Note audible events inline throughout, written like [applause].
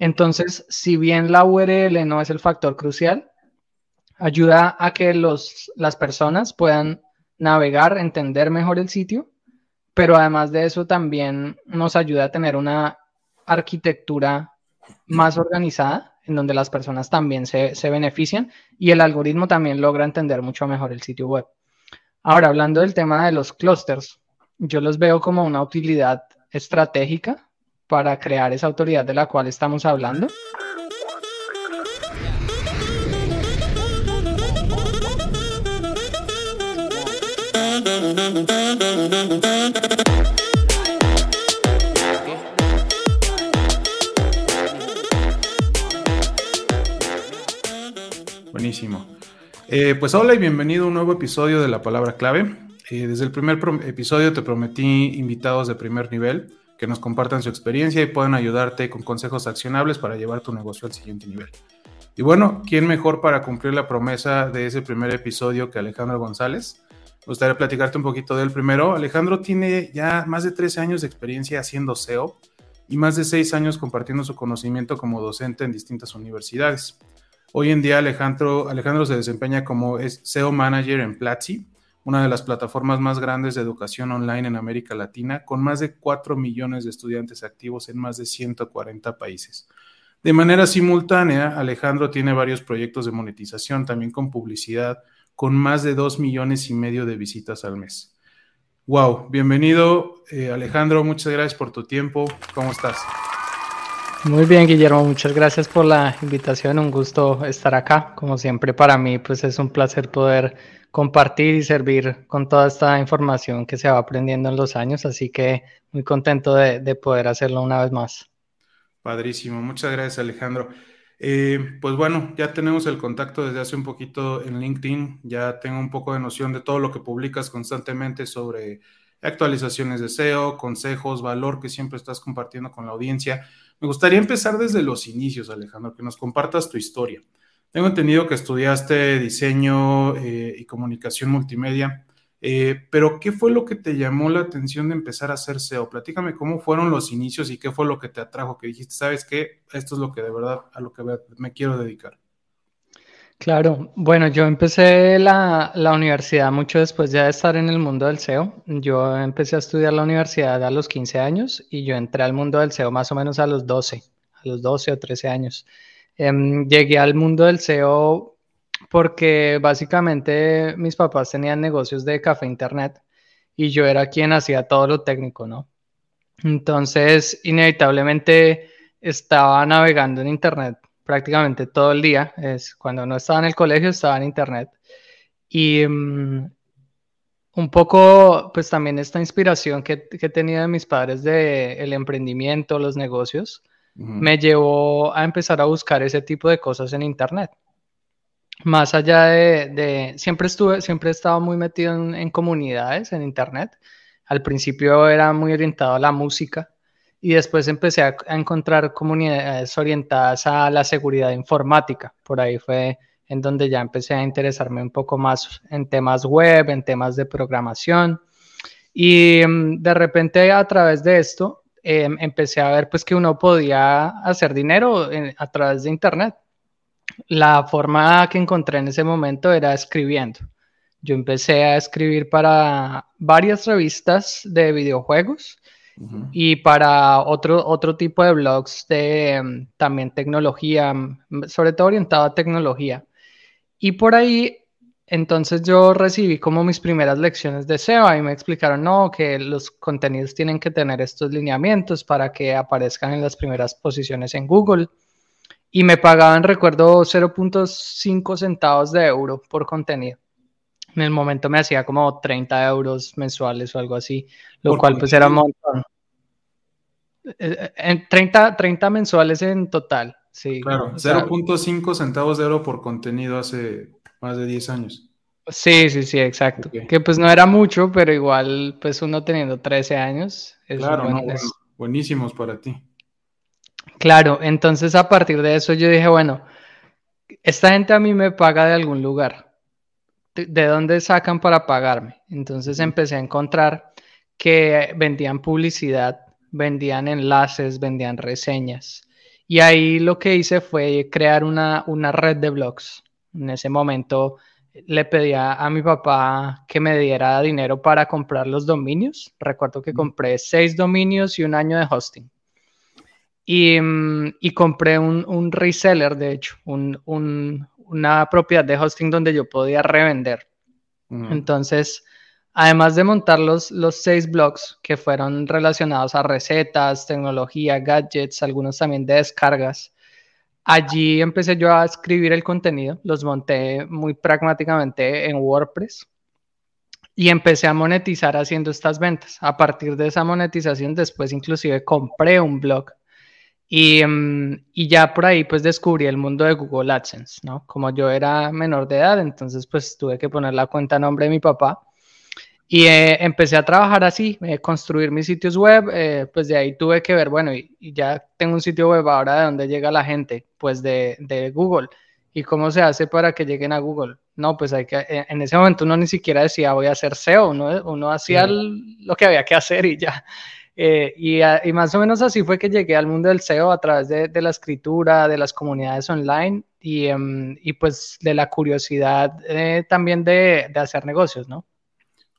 Entonces, si bien la URL no es el factor crucial, ayuda a que los, las personas puedan navegar, entender mejor el sitio, pero además de eso también nos ayuda a tener una arquitectura más organizada, en donde las personas también se, se benefician y el algoritmo también logra entender mucho mejor el sitio web. Ahora, hablando del tema de los clusters, yo los veo como una utilidad estratégica para crear esa autoridad de la cual estamos hablando. Buenísimo. Eh, pues hola y bienvenido a un nuevo episodio de La Palabra Clave. Eh, desde el primer episodio te prometí invitados de primer nivel que nos compartan su experiencia y puedan ayudarte con consejos accionables para llevar tu negocio al siguiente nivel. Y bueno, ¿quién mejor para cumplir la promesa de ese primer episodio que Alejandro González? Me gustaría platicarte un poquito de él primero. Alejandro tiene ya más de 13 años de experiencia haciendo SEO y más de 6 años compartiendo su conocimiento como docente en distintas universidades. Hoy en día Alejandro, Alejandro se desempeña como SEO Manager en Platzi, una de las plataformas más grandes de educación online en América Latina, con más de 4 millones de estudiantes activos en más de 140 países. De manera simultánea, Alejandro tiene varios proyectos de monetización, también con publicidad, con más de 2 millones y medio de visitas al mes. Wow, bienvenido eh, Alejandro, muchas gracias por tu tiempo. ¿Cómo estás? Muy bien, Guillermo, muchas gracias por la invitación. Un gusto estar acá. Como siempre, para mí, pues es un placer poder compartir y servir con toda esta información que se va aprendiendo en los años. Así que muy contento de, poder hacerlo una vez más. Padrísimo, muchas gracias, Alejandro. Eh, pues bueno, ya tenemos el contacto desde hace un poquito en LinkedIn. Ya tengo un poco de noción de todo lo que publicas constantemente sobre actualizaciones de SEO, consejos, valor que siempre estás compartiendo con la audiencia. Me gustaría empezar desde los inicios, Alejandro, que nos compartas tu historia. Tengo entendido que estudiaste diseño eh, y comunicación multimedia, eh, pero ¿qué fue lo que te llamó la atención de empezar a hacer SEO? Platícame cómo fueron los inicios y qué fue lo que te atrajo, que dijiste, sabes qué, esto es lo que de verdad a lo que me quiero dedicar. Claro, bueno, yo empecé la, universidad mucho después de estar en el mundo del SEO. Yo empecé a estudiar la universidad a los 15 años y yo entré al mundo del SEO más o menos a los 12, a los 12 o 13 años. Em, llegué al mundo del SEO porque básicamente mis papás tenían negocios de café internet y yo era quien hacía todo lo técnico, ¿no? Entonces, inevitablemente estaba navegando en internet prácticamente todo el día. Es cuando no estaba en el colegio, estaba en internet. Y mm, un poco, pues también esta inspiración que, que he tenido de mis padres de el emprendimiento, los negocios, me llevó a empezar a buscar ese tipo de cosas en internet. Más allá de, siempre estuve, siempre he estado muy metido en, en comunidades en internet. Al principio era muy orientado a la música y después empecé a, encontrar comunidades orientadas a la seguridad informática. Por ahí fue en donde ya empecé a interesarme un poco más en temas web, en temas de programación. Y mm, de repente a través de esto em, empecé a ver pues que uno podía hacer dinero a través de internet. La forma que encontré en ese momento era escribiendo. Yo empecé a escribir para varias revistas de videojuegos y para otro, otro tipo de blogs de mm, también tecnología, sobre todo orientado a tecnología. Y por ahí, entonces yo recibí como mis primeras lecciones de SEO y me explicaron, no, que los contenidos tienen que tener estos lineamientos para que aparezcan en las primeras posiciones en Google. Y me pagaban, recuerdo, 0.5 centavos de euro por contenido. En el momento me hacía como 30 euros mensuales o algo así, lo cual pues era un montón. Eh, eh, en 30, 30 mensuales en total, sí. Claro, 0.5 centavos de euro por contenido hace más de 10 años. Sí, sí, sí, exacto. Que pues no era mucho, pero igual, pues uno teniendo 13 años. Es claro, buenísimos para ti. Claro, entonces a partir de eso yo dije, bueno, esta gente a mí me paga de algún lugar. ¿De dónde sacan para pagarme? Entonces empecé a encontrar que vendían publicidad vendían enlaces, vendían reseñas. Y ahí lo que hice fue crear una, una red de blogs. En ese momento le pedía a mi papá que me diera dinero para comprar los dominios. Recuerdo que compré seis dominios y un año de hosting. Y, mm, y compré un, un, reseller, de hecho, un, un, una propiedad de hosting donde yo podía revender. Entonces, además de montar los, los seis blogs que fueron relacionados a recetas, tecnología, gadgets, algunos también de descargas, Allí empecé yo a escribir el contenido, los monté muy pragmáticamente en WordPress y empecé a monetizar haciendo estas ventas. A partir de esa monetización, después inclusive compré un blog y, mm, y, ya por ahí pues descubrí el mundo de Google AdSense, ¿no? Como yo era menor de edad, entonces pues tuve que poner la cuenta a nombre de mi papá y eh, empecé a trabajar así, eh, construir mis sitios web, eh, pues de ahí tuve que ver, bueno, y, ya tengo un sitio web ahora de dónde llega la gente, pues de, de, Google. ¿Y cómo se hace para que lleguen a Google? No, pues hay que, en ese momento uno ni siquiera decía voy a hacer SEO, uno, uno hacía lo que había que hacer y ya. Y, y, más o menos así fue que llegué al mundo del SEO a través de, la escritura, de las comunidades online y, em, pues de la curiosidad también de, de hacer negocios, ¿no?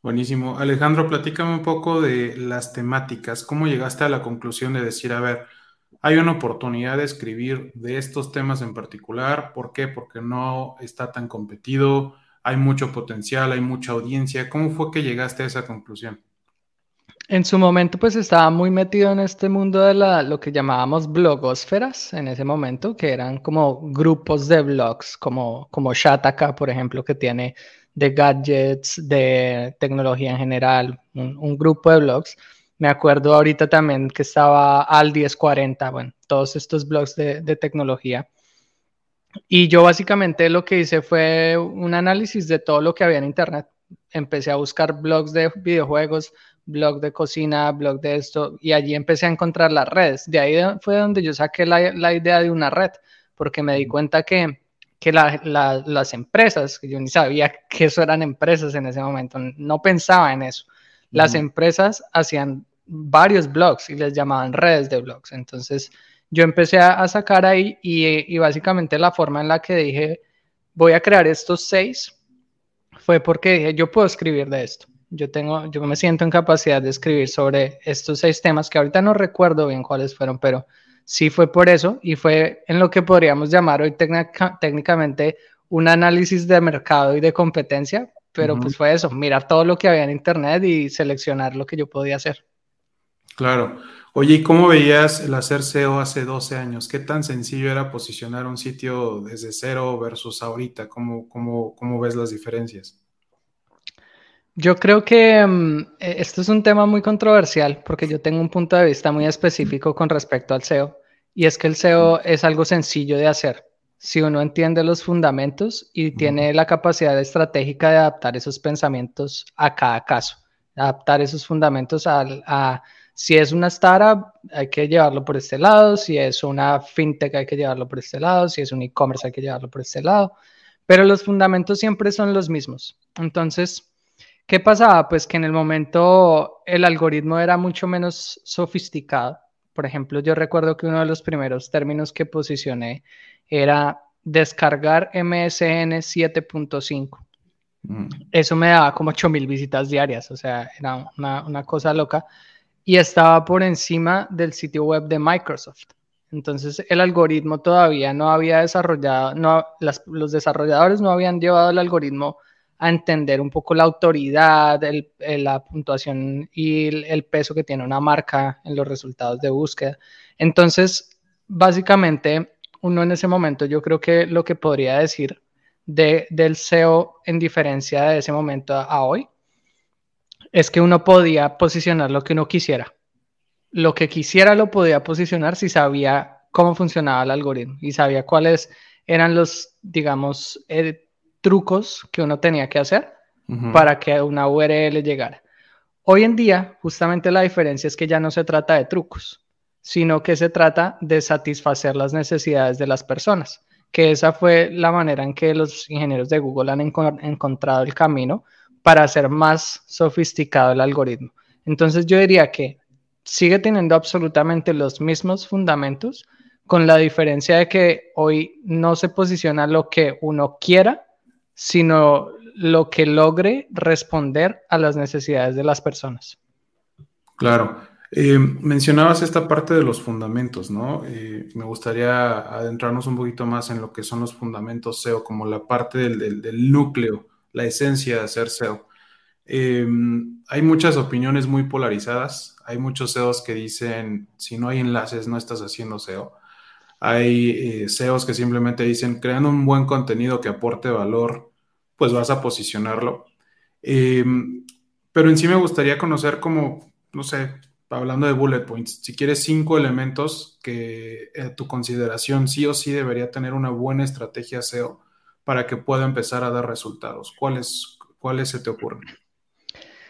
Buenísimo. Alejandro, platícame un poco de las temáticas. ¿Cómo llegaste a la conclusión de decir, a ver, hay una oportunidad de escribir de estos temas en particular? ¿Por qué? Porque no está tan competido, hay mucho potencial, hay mucha audiencia. ¿Cómo fue que llegaste a esa conclusión? En su momento, pues estaba muy metido en este mundo de lo que llamábamos blogosferas en ese momento, que eran como grupos de blogs, como, como Shataka, por ejemplo, que tiene de gadgets, de tecnología en general, un, grupo de blogs. Me acuerdo ahorita también que estaba al 1040, bueno, todos estos blogs de, de tecnología. Y yo básicamente lo que hice fue un análisis de todo lo que había en Internet. Empecé a buscar blogs de videojuegos, blog de cocina, blog de esto, y allí empecé a encontrar las redes. De ahí fue donde yo saqué la, la idea de una red, porque me di cuenta que que las empresas, que yo ni sabía [laughs] que eso eran empresas en ese momento, no pensaba en eso. Las empresas hacían varios blogs y les llamaban redes de blogs. Entonces yo empecé a, sacar ahí y, básicamente la forma en la que dije, voy a crear estos seis, fue porque dije, yo puedo escribir de esto. Yo tengo, yo me siento en capacidad de escribir sobre estos seis temas que ahorita no recuerdo bien cuáles fueron, pero sí fue por eso y fue en lo que podríamos llamar hoy técnicamente un análisis de mercado y de competencia, pero pues fue eso, mirar todo lo que había en Internet y seleccionar lo que yo podía hacer. Claro. Oye, ¿y cómo veías el hacer SEO hace 12 años? ¿Qué tan sencillo era posicionar un sitio desde cero versus ahorita? ¿Cómo, cómo, cómo ves las diferencias? Yo creo que e, esto es un tema muy controversial porque yo tengo un punto de vista muy específico con respecto al SEO y es que el SEO es algo sencillo de hacer. Si uno entiende los fundamentos y tiene la capacidad estratégica de adaptar esos pensamientos a cada caso, adaptar esos fundamentos a, a si es una startup, hay que llevarlo por este lado, si es una fintech, hay que llevarlo por este lado, si es un e-commerce, hay que llevarlo por este lado, pero los fundamentos siempre son los mismos. Entonces, ¿Qué pasaba? Pues que en el momento el algoritmo era mucho menos sofisticado. Por ejemplo, yo recuerdo que uno de los primeros términos que posicioné era descargar MSN 7.5. Mm. Eso me daba como 8000 visitas diarias, o sea, era una, una, cosa loca. Y estaba por encima del sitio web de Microsoft. Entonces, el algoritmo todavía no había desarrollado, no, los desarrolladores no habían llevado el algoritmo a entender un poco la autoridad, el, la puntuación y el, peso que tiene una marca en los resultados de búsqueda. Entonces, básicamente, uno en ese momento, yo creo que lo que podría decir de, del SEO en diferencia de ese momento a, hoy, es que uno podía posicionar lo que uno quisiera. Lo que quisiera lo podía posicionar si sabía cómo funcionaba el algoritmo y sabía cuáles eran los, digamos, eh, trucos que uno tenía que hacer para que una URL llegara. Hoy en día, justamente la diferencia es que ya no se trata de trucos, sino que se trata de satisfacer las necesidades de las personas, que esa fue la manera en que los ingenieros de Google han encontrado el camino para hacer más sofisticado el algoritmo. Entonces yo diría que sigue teniendo absolutamente los mismos fundamentos, con la diferencia de que hoy no se posiciona lo que uno quiera, sino lo que logre responder a las necesidades de las personas. Claro. Eh, mencionabas esta parte de los fundamentos, ¿no? Eh, me gustaría adentrarnos un poquito más en lo que son los fundamentos SEO, como la parte del, núcleo, la esencia de hacer SEO. Eh, hay muchas opiniones muy polarizadas. Hay muchos SEOs que dicen, si no hay enlaces, no estás haciendo SEO. Hay SEOs que simplemente dicen, creando un buen contenido que aporte valor, pues vas a posicionarlo. pero en sí me gustaría conocer como, no sé, hablando de bullet points, si quieres cinco elementos que a tu consideración sí o sí debería tener una buena estrategia SEO para que pueda empezar a dar resultados, ¿cuáles, cuáles se te ocurren?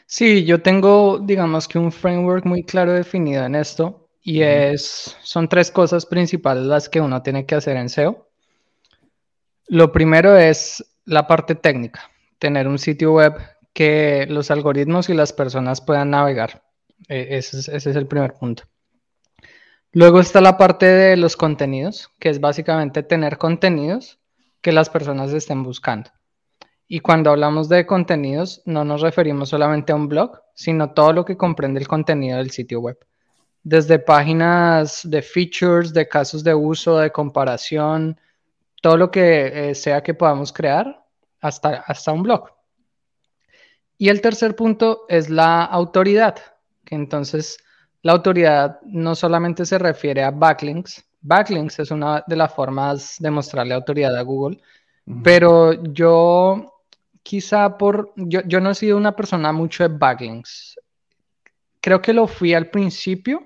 Sí, yo tengo, digamos que un framework muy claro definido en esto y es, son tres cosas principales las que uno tiene que hacer en SEO. Lo primero es la parte técnica, tener un sitio web que los algoritmos y las personas puedan navegar. E, ese es, el primer punto. Luego está la parte de los contenidos, que es básicamente tener contenidos que las personas estén buscando. Y cuando hablamos de contenidos, no nos referimos solamente a un blog, sino todo lo que comprende el contenido del sitio web. Desde páginas de features, de casos de uso, de comparación, todo lo que eh, sea que podamos crear, hasta, hasta un blog. Y el tercer punto es la autoridad, entonces la autoridad no solamente se refiere a backlinks, backlinks es una de las formas de mostrarle autoridad a Google, pero yo quizá por, yo, yo no he sido una persona mucho de backlinks. Creo que lo fui al principio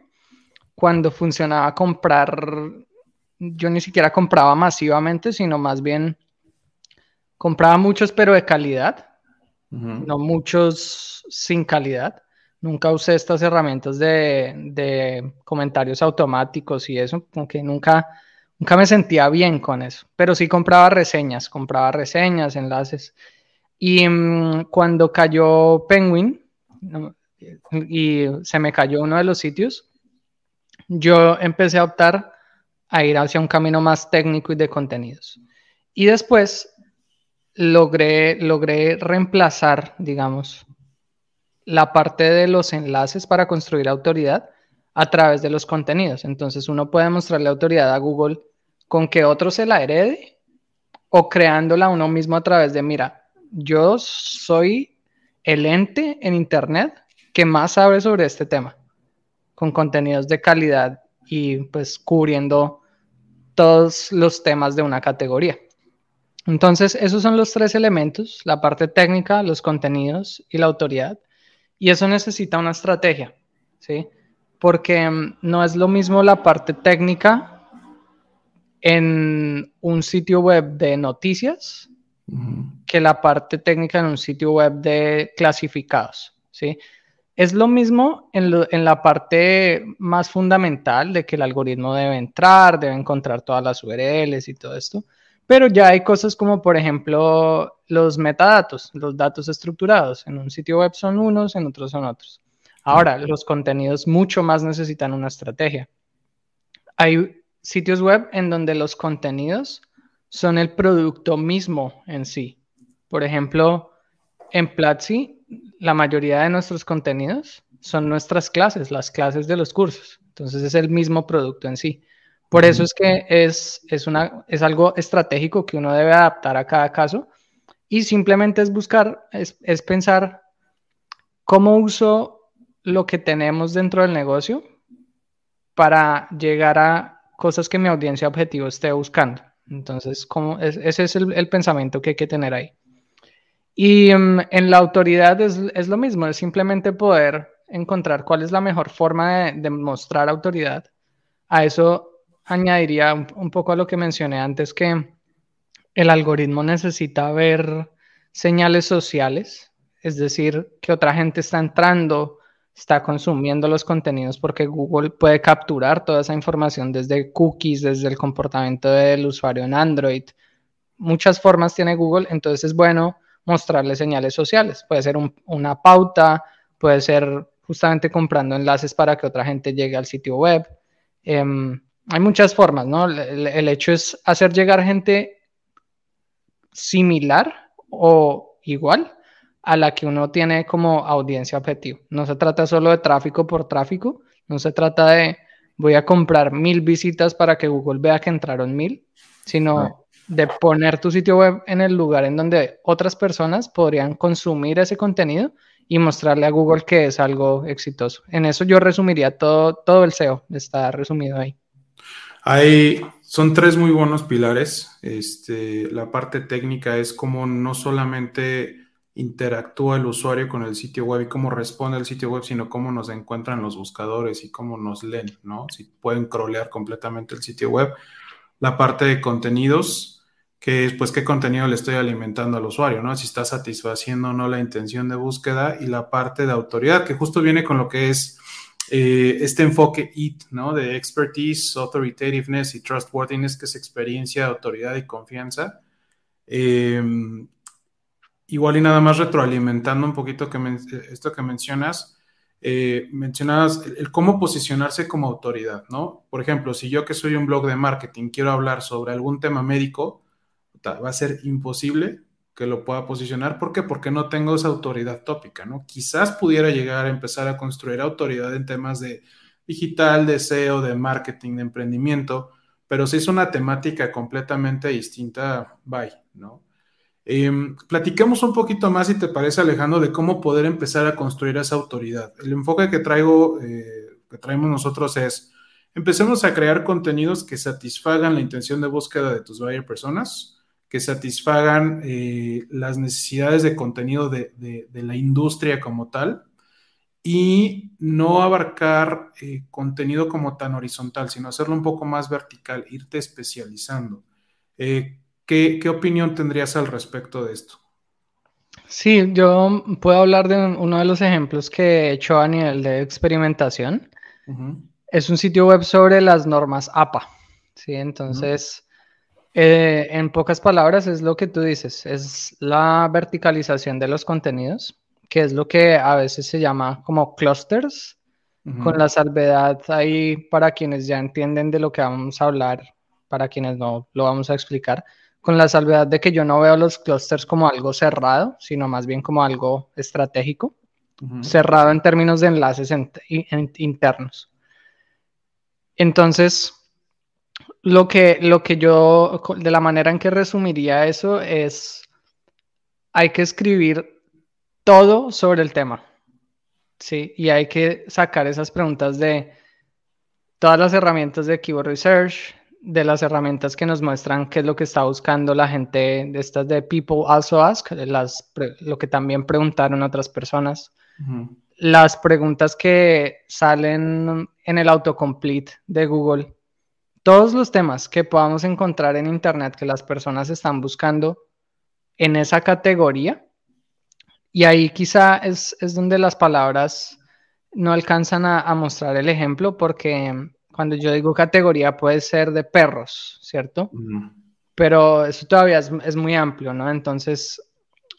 cuando funcionaba comprar, yo ni siquiera compraba masivamente, sino más bien compraba muchos pero de calidad, no muchos sin calidad. Nunca usé estas herramientas de, comentarios automáticos y eso, como que nunca, nunca me sentía bien con eso. Pero sí compraba reseñas, compraba reseñas, enlaces. Y mm, cuando cayó Penguin y se me cayó uno de los sitios, yo empecé a optar a ir hacia un camino más técnico y de contenidos. Y después logré, logré reemplazar, digamos, la parte de los enlaces para construir autoridad a través de los contenidos. Entonces uno puede mostrarle autoridad a Google con que otro se la herede o creándola uno mismo a través de, mira, yo soy el ente en Internet que más sabe sobre este tema, con contenidos de calidad y pues cubriendo todos los temas de una categoría. Entonces, esos son los tres elementos, la parte técnica, los contenidos y la autoridad. Y eso necesita una estrategia, ¿sí? Porque mm, no es lo mismo la parte técnica en un sitio web de noticias que la parte técnica en un sitio web de clasificados, ¿sí? Es lo mismo en, en, la parte más fundamental de que el algoritmo debe entrar, debe encontrar todas las URLs y todo esto, pero ya hay cosas como, por ejemplo, los metadatos, los datos estructurados. En un sitio web son unos, en otros son otros. Ahora, los contenidos mucho más necesitan una estrategia. Hay sitios web en donde los contenidos son el producto mismo en sí. Por ejemplo, en Platzi, la mayoría de nuestros contenidos son nuestras clases, las clases de los cursos. Entonces es el mismo producto en sí. Por eso es que es, es, una, es algo estratégico que uno debe adaptar a cada caso y simplemente es buscar, es, es pensar cómo uso lo que tenemos dentro del negocio para llegar a cosas que mi audiencia objetivo esté buscando. Entonces, ¿cómo ese es el, el, pensamiento que hay que tener ahí. Y um, en la autoridad es, es, lo mismo, es simplemente poder encontrar cuál es la mejor forma de, de mostrar autoridad. A eso añadiría un, poco a lo que mencioné antes, que el algoritmo necesita ver señales sociales, es decir, que otra gente está entrando, está consumiendo los contenidos porque Google puede capturar toda esa información desde cookies, desde el comportamiento del usuario en Android. Muchas formas tiene Google, entonces es bueno mostrarle señales sociales. Puede ser una pauta, puede ser justamente comprando enlaces para que otra gente llegue al sitio web. Em, hay muchas formas, ¿no? El, hecho es hacer llegar gente similar o igual a la que uno tiene como audiencia objetivo. No se trata solo de tráfico por tráfico, no se trata de voy a comprar mil visitas para que Google vea que entraron mil, sino de poner tu sitio web en el lugar en donde otras personas podrían consumir ese contenido y mostrarle a Google que es algo exitoso. En eso yo resumiría todo, todo el SEO, está resumido ahí. Son tres muy buenos pilares. Este, la parte técnica es cómo no solamente interactúa el usuario con el sitio web y cómo responde el sitio web, sino cómo nos encuentran los buscadores y cómo nos leen, ¿no? Si pueden crawlear completamente el sitio web. La parte de contenidos, que es pues qué contenido le estoy alimentando al usuario, ¿no? Si está satisfaciendo o no la intención de búsqueda y la parte de autoridad, que justo viene con lo que es eh, este enfoque IT, ¿no? De expertise, authoritativeness y trustworthiness, que es experiencia, autoridad y confianza. Em, igual y nada más retroalimentando un poquito que esto que mencionas, eh, mencionabas el, cómo posicionarse como autoridad, ¿no? Por ejemplo, si yo que soy un blog de marketing quiero hablar sobre algún tema médico, va a ser imposible que lo pueda posicionar. ¿Por qué? Porque no tengo esa autoridad tópica, ¿no? Quizás pudiera llegar a empezar a construir autoridad en temas de digital, de SEO, de marketing, de emprendimiento, pero si es una temática completamente distinta, bye, ¿no? Eh, un poquito más, si te parece, Alejandro, de cómo poder empezar a construir esa autoridad. El enfoque que traigo, eh, que traemos nosotros es, empecemos a crear contenidos que satisfagan la intención de búsqueda de tus buyer personas, que satisfagan eh, las necesidades de contenido de, la industria como tal y no abarcar eh, contenido como tan horizontal, sino hacerlo un poco más vertical, irte especializando. Eh, ¿qué, opinión tendrías al respecto de esto? Sí, yo puedo hablar de uno de los ejemplos que he hecho a nivel de experimentación. Es un sitio web sobre las normas APA. Sí, entonces... Eh, en pocas palabras es lo que tú dices, es la verticalización de los contenidos, que es lo que a veces se llama como clusters, con la salvedad ahí para quienes ya entienden de lo que vamos a hablar, para quienes no lo vamos a explicar, con la salvedad de que yo no veo los clusters como algo cerrado, sino más bien como algo estratégico, cerrado en términos de enlaces internos. Entonces, lo que, lo que yo, de la manera en que resumiría eso es, hay que escribir todo sobre el tema, ¿sí? Y hay que sacar esas preguntas de todas las herramientas de Keyword Research, de las herramientas que nos muestran qué es lo que está buscando la gente de estas de People Also Ask, las, lo que también preguntaron otras personas. Las preguntas que salen en el autocomplete de Google todos los temas que podamos encontrar en Internet que las personas están buscando en esa categoría. Y ahí quizá es, donde las palabras no alcanzan a, mostrar el ejemplo porque cuando yo digo categoría puede ser de perros, ¿cierto? Pero eso todavía es, muy amplio, ¿no? Entonces,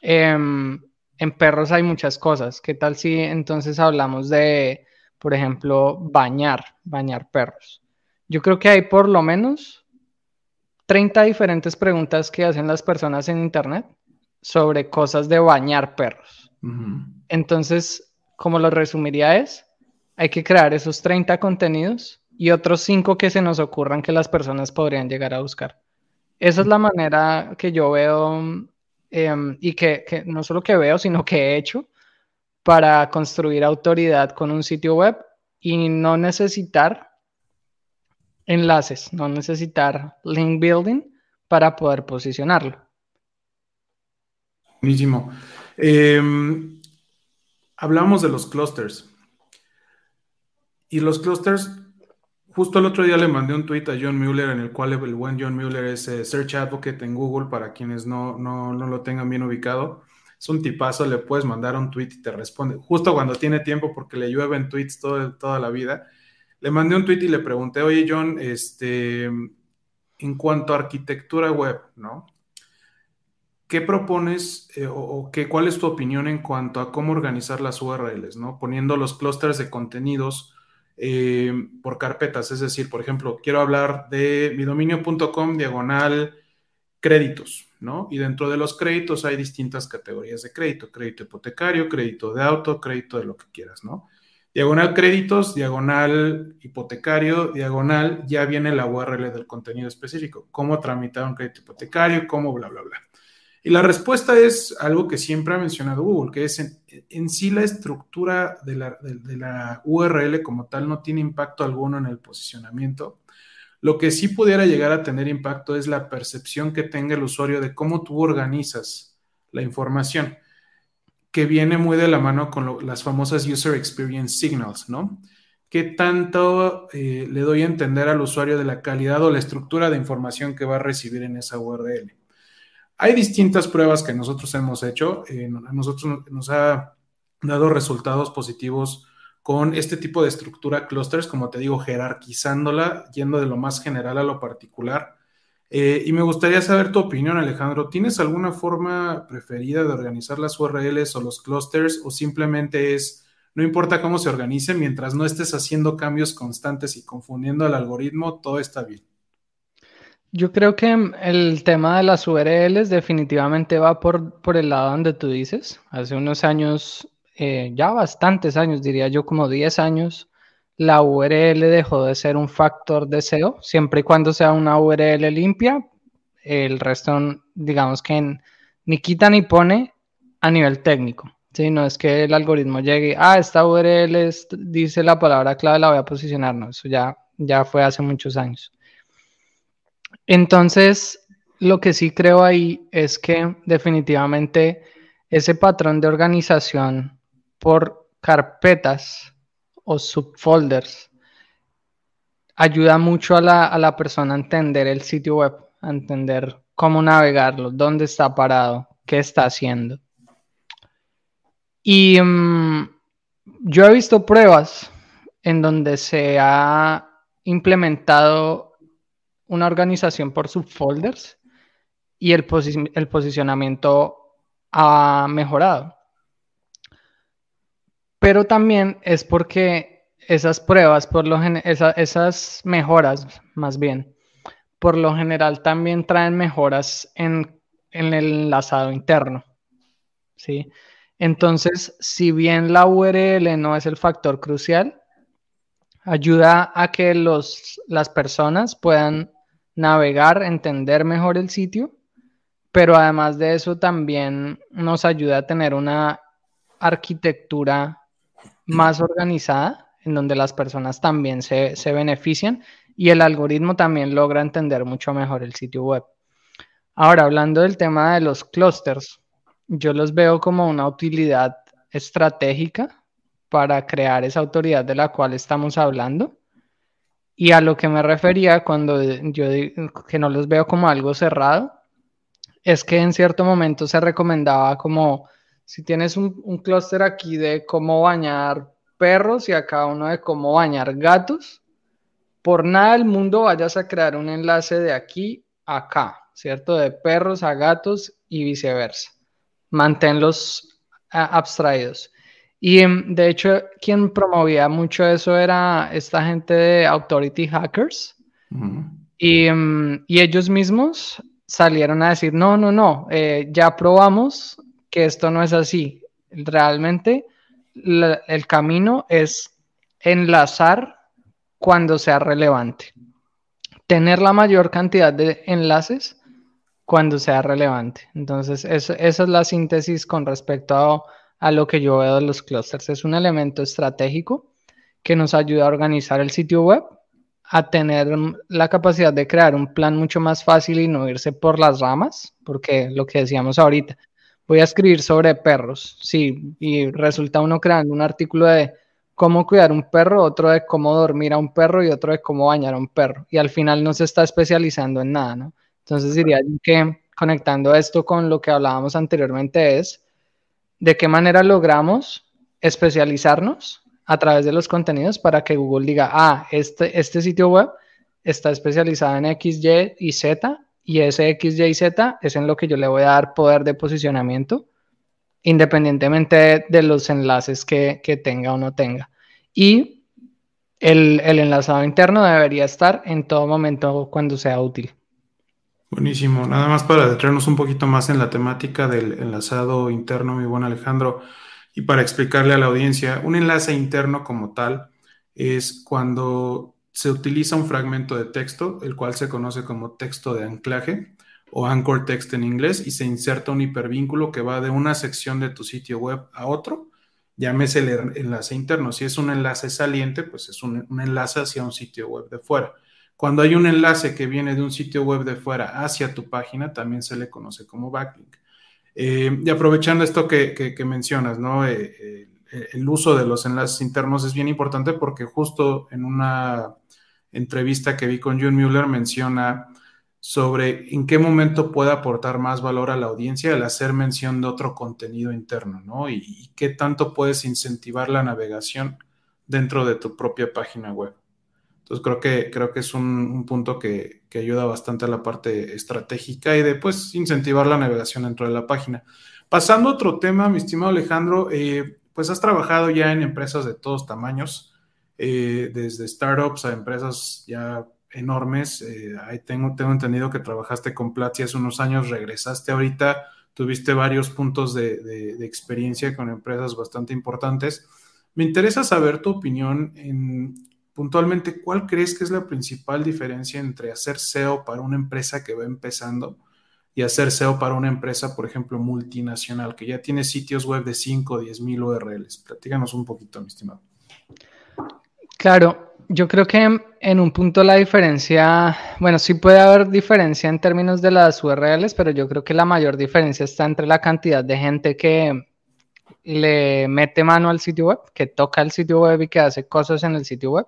em, en perros hay muchas cosas. ¿Qué tal si entonces hablamos de, por ejemplo, bañar, bañar perros? Yo creo que hay por lo menos 30 diferentes preguntas que hacen las personas en Internet sobre cosas de bañar perros. Entonces, como lo resumiría es, hay que crear esos 30 contenidos y otros 5 que se nos ocurran que las personas podrían llegar a buscar. Esa es la manera que yo veo em, y que, que no solo que veo, sino que he hecho para construir autoridad con un sitio web y no necesitar enlaces, no necesitar link building para poder posicionarlo. Buenísimo. Em, hablamos de los clusters. Y los clusters, justo el otro día le mandé un tweet a John Mueller en el cual el buen John Mueller es eh, Search Advocate en Google para quienes no, no, lo tengan bien ubicado. Es un tipazo, le puedes mandar un tweet y te responde justo cuando tiene tiempo porque le llueven tweets toda la vida le mandé un tweet y le pregunté, oye John, este, en cuanto a arquitectura web, ¿no? ¿Qué propones eh, o, qué, cuál es tu opinión en cuanto a cómo organizar las URLs, ¿no? Poniendo los clústeres de contenidos eh, por carpetas. Es decir, por ejemplo, quiero hablar de mi dominio.com diagonal créditos, ¿no? Y dentro de los créditos hay distintas categorías de crédito, crédito hipotecario, crédito de auto, crédito de lo que quieras, ¿no? Diagonal créditos, diagonal hipotecario, diagonal, ya viene la URL del contenido específico, cómo tramitar un crédito hipotecario, cómo bla, bla, bla. Y la respuesta es algo que siempre ha mencionado Google, que es en, sí la estructura de la, de la URL como tal no tiene impacto alguno en el posicionamiento. Lo que sí pudiera llegar a tener impacto es la percepción que tenga el usuario de cómo tú organizas la información que viene muy de la mano con las famosas User Experience Signals, ¿no? ¿Qué tanto eh, le doy a entender al usuario de la calidad o la estructura de información que va a recibir en esa URL? Hay distintas pruebas que nosotros hemos hecho. A nosotros nos ha dado resultados positivos con este tipo de estructura clusters, como te digo, jerarquizándola, yendo de lo más general a lo particular. Eh, y me gustaría saber tu opinión, Alejandro. ¿Tienes alguna forma preferida de organizar las URLs o los clusters o simplemente es, no importa cómo se organice, mientras no estés haciendo cambios constantes y confundiendo al algoritmo, todo está bien? Yo creo que el tema de las URLs definitivamente va por, por el lado donde tú dices. Hace unos años, eh, ya bastantes años, diría yo como 10 años, la URL dejó de ser un factor de SEO, siempre y cuando sea una URL limpia, el resto, digamos que ni quita ni pone a nivel técnico. ¿sí? No es que el algoritmo llegue, ah, esta URL dice la palabra clave, la voy a posicionar, no, eso ya, ya fue hace muchos años. Entonces, lo que sí creo ahí es que definitivamente ese patrón de organización por carpetas, o subfolders ayuda mucho a la, persona a entender el sitio web, a entender cómo navegarlo, dónde está parado, qué está haciendo. Y mm, yo he visto pruebas en donde se ha implementado una organización por subfolders y el, el posicionamiento ha mejorado pero también es porque esas pruebas, por lo esas mejoras más bien, por lo general también traen mejoras en, el enlazado interno. ¿sí? Entonces, si bien la URL no es el factor crucial, ayuda a que los, las personas puedan navegar, entender mejor el sitio, pero además de eso también nos ayuda a tener una arquitectura más organizada, en donde las personas también se, benefician y el algoritmo también logra entender mucho mejor el sitio web. Ahora, hablando del tema de los clusters, yo los veo como una utilidad estratégica para crear esa autoridad de la cual estamos hablando. Y a lo que me refería cuando yo digo que no los veo como algo cerrado, es que en cierto momento se recomendaba como si tienes un, un clúster aquí de cómo bañar perros y acá uno de cómo bañar gatos, por nada del mundo vayas a crear un enlace de aquí a acá, ¿cierto? De perros a gatos y viceversa. Manténlos abstraídos. Y em, de hecho, quien promovía mucho eso era esta gente de Authority Hackers. y, em, y, ellos mismos salieron a decir, no, no, no, eh, ya probamos que esto no es así. Realmente el camino es enlazar cuando sea relevante. Tener la mayor cantidad de enlaces cuando sea relevante. Entonces, esa es la síntesis con respecto a, lo que yo veo de los clusters. Es un elemento estratégico que nos ayuda a organizar el sitio web, a tener la capacidad de crear un plan mucho más fácil y no irse por las ramas, porque lo que decíamos ahorita, voy a escribir sobre perros, sí, y resulta uno creando un artículo de cómo cuidar un perro, otro de cómo dormir a un perro y otro de cómo bañar a un perro. Y al final no se está especializando en nada, ¿no? Entonces diría que conectando esto con lo que hablábamos anteriormente es de qué manera logramos especializarnos a través de los contenidos para que Google diga, ah, este, este sitio web está especializado en X, Y y Z y ese X, Y, Z es en lo que yo le voy a dar poder de posicionamiento, independientemente de, los enlaces que, tenga o no tenga. Y el, el enlazado interno debería estar en todo momento cuando sea útil. Buenísimo. Nada más para detenernos un poquito más en la temática del enlazado interno, mi buen Alejandro, y para explicarle a la audiencia, un enlace interno como tal es cuando se utiliza un fragmento de texto, el cual se conoce como texto de anclaje o anchor text en inglés, y se inserta un hipervínculo que va de una sección de tu sitio web a otro, llámese el enlace interno. Si es un enlace saliente, pues es un, enlace hacia un sitio web de fuera. Cuando hay un enlace que viene de un sitio web de fuera hacia tu página, también se le conoce como backlink. Eh, y aprovechando esto que, mencionas, ¿no? Eh, el uso de los enlaces internos es bien importante porque justo en una entrevista que vi con John Mueller menciona sobre en qué momento puede aportar más valor a la audiencia el hacer mención de otro contenido interno, ¿no? Y, qué tanto puedes incentivar la navegación dentro de tu propia página web. Entonces creo que, creo que es un, punto que, ayuda bastante a la parte estratégica y de pues incentivar la navegación dentro de la página. Pasando a otro tema, mi estimado Alejandro, eh, pues has trabajado ya en empresas de todos tamaños, eh, desde startups a empresas ya enormes. Eh, ahí tengo, tengo entendido que trabajaste con Platzi hace unos años, regresaste ahorita, tuviste varios puntos de, experiencia con empresas bastante importantes. Me interesa saber tu opinión en puntualmente cuál crees que es la principal diferencia entre hacer SEO para una empresa que va empezando y hacer SEO para una empresa, por ejemplo, multinacional, que ya tiene sitios web de 5 o 10 mil URLs. Platíganos un poquito, mi estimado. Claro, yo creo que en un punto la diferencia, bueno, sí puede haber diferencia en términos de las URLs, pero yo creo que la mayor diferencia está entre la cantidad de gente que le mete mano al sitio web, que toca el sitio web y que hace cosas en el sitio web.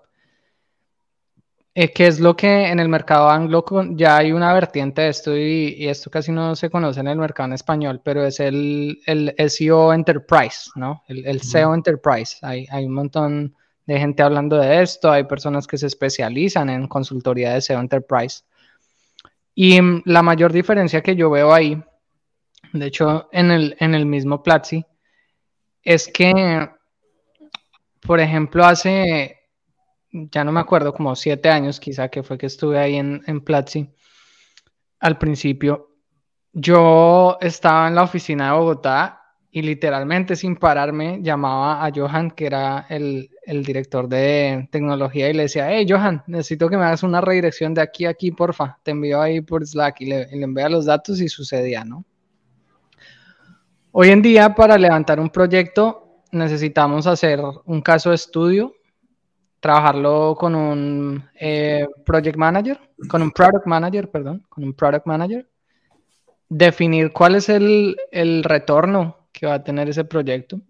Eh, que es lo que en el mercado anglo ya hay una vertiente de esto y, esto casi no se conoce en el mercado en español, pero es el, el SEO Enterprise, ¿no? El, SEO Enterprise. Hay, hay un montón de gente hablando de esto, hay personas que se especializan en consultoría de SEO Enterprise. Y mm, la mayor diferencia que yo veo ahí, de hecho en el, en el mismo Platzi, es que, por ejemplo, hace, ya no me acuerdo, como siete años quizá que fue que estuve ahí en, en Platzi, al principio, yo estaba en la oficina de Bogotá y literalmente sin pararme llamaba a Johan, que era el, director de tecnología, y le decía, hey Johan, necesito que me hagas una redirección de aquí a aquí, porfa. Te envío ahí por Slack y le, y le envía los datos y sucedía, ¿no? Hoy en día, para levantar un proyecto, necesitamos hacer un caso de estudio, trabajarlo con un eh, project manager, con un product manager, perdón, con un product manager, definir cuál es el, el retorno que va a tener ese proyecto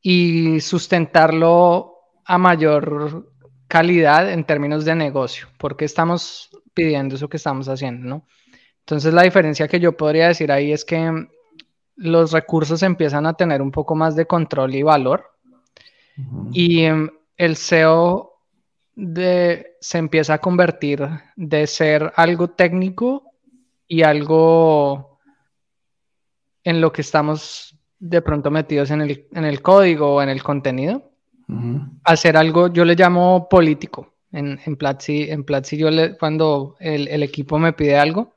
y sustentarlo a mayor calidad en términos de negocio, porque estamos pidiendo eso que estamos haciendo, ¿no? Entonces la diferencia que yo podría decir ahí es que los recursos empiezan a tener un poco más de control y valor. Y em, el SEO de, se empieza a convertir de ser algo técnico y algo en lo que estamos de pronto metidos en el, en el código o en el contenido, hacer algo, yo le llamo político. En, en Platzi, en Platzi yo le, cuando el, el, equipo me pide algo,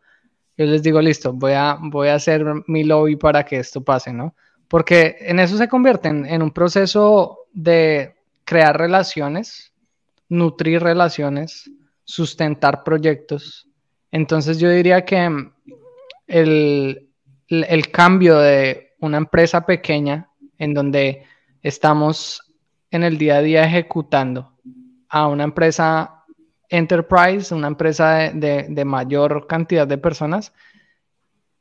yo les digo, listo, voy a, voy a hacer mi lobby para que esto pase, ¿no? Porque en eso se convierte en, en un proceso de crear relaciones, nutrir relaciones, sustentar proyectos. Entonces yo diría que el, el cambio de una empresa pequeña en donde estamos en el día a día ejecutando a una empresa enterprise, una empresa de, mayor cantidad de personas,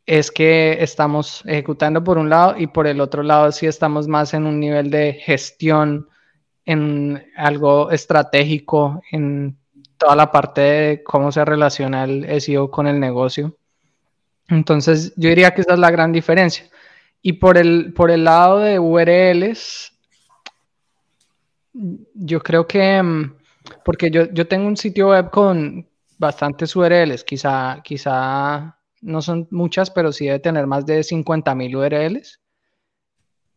es que estamos ejecutando por un lado y por el otro lado sí estamos más en un nivel de gestión, en algo estratégico, en toda la parte de cómo se relaciona el SEO con el negocio. Entonces, yo diría que esa es la gran diferencia. Y por el, por el lado de URLs, yo creo que, mm, porque yo, yo tengo un sitio web con bastantes URLs, quizá, quizá no son muchas, pero sí debe tener más de 50.000 URLs.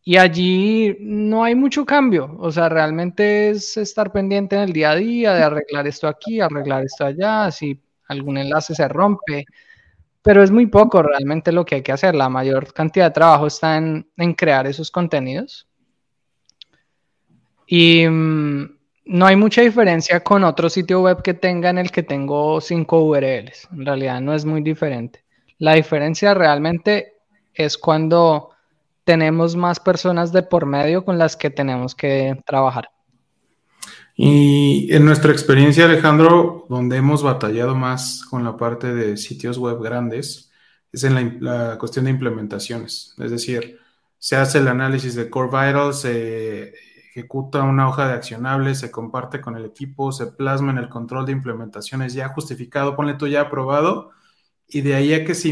Y allí no hay mucho cambio, o sea, realmente es estar pendiente en el día a día de arreglar esto aquí, arreglar esto allá, si algún enlace se rompe, pero es muy poco realmente lo que hay que hacer. La mayor cantidad de trabajo está en, crear esos contenidos. Y mm, no hay mucha diferencia con otro sitio web que tenga en el que tengo cinco URLs. En realidad no es muy diferente. La diferencia realmente es cuando tenemos más personas de por medio con las que tenemos que trabajar. Y en nuestra experiencia, Alejandro, donde hemos batallado más con la parte de sitios web grandes, es en la, cuestión de implementaciones. Es decir, se hace el análisis de Core Vitals, se ejecuta una hoja de accionables, se comparte con el equipo, se plasma en el control de implementaciones ya justificado, ponle tú ya aprobado, y de ahí a que se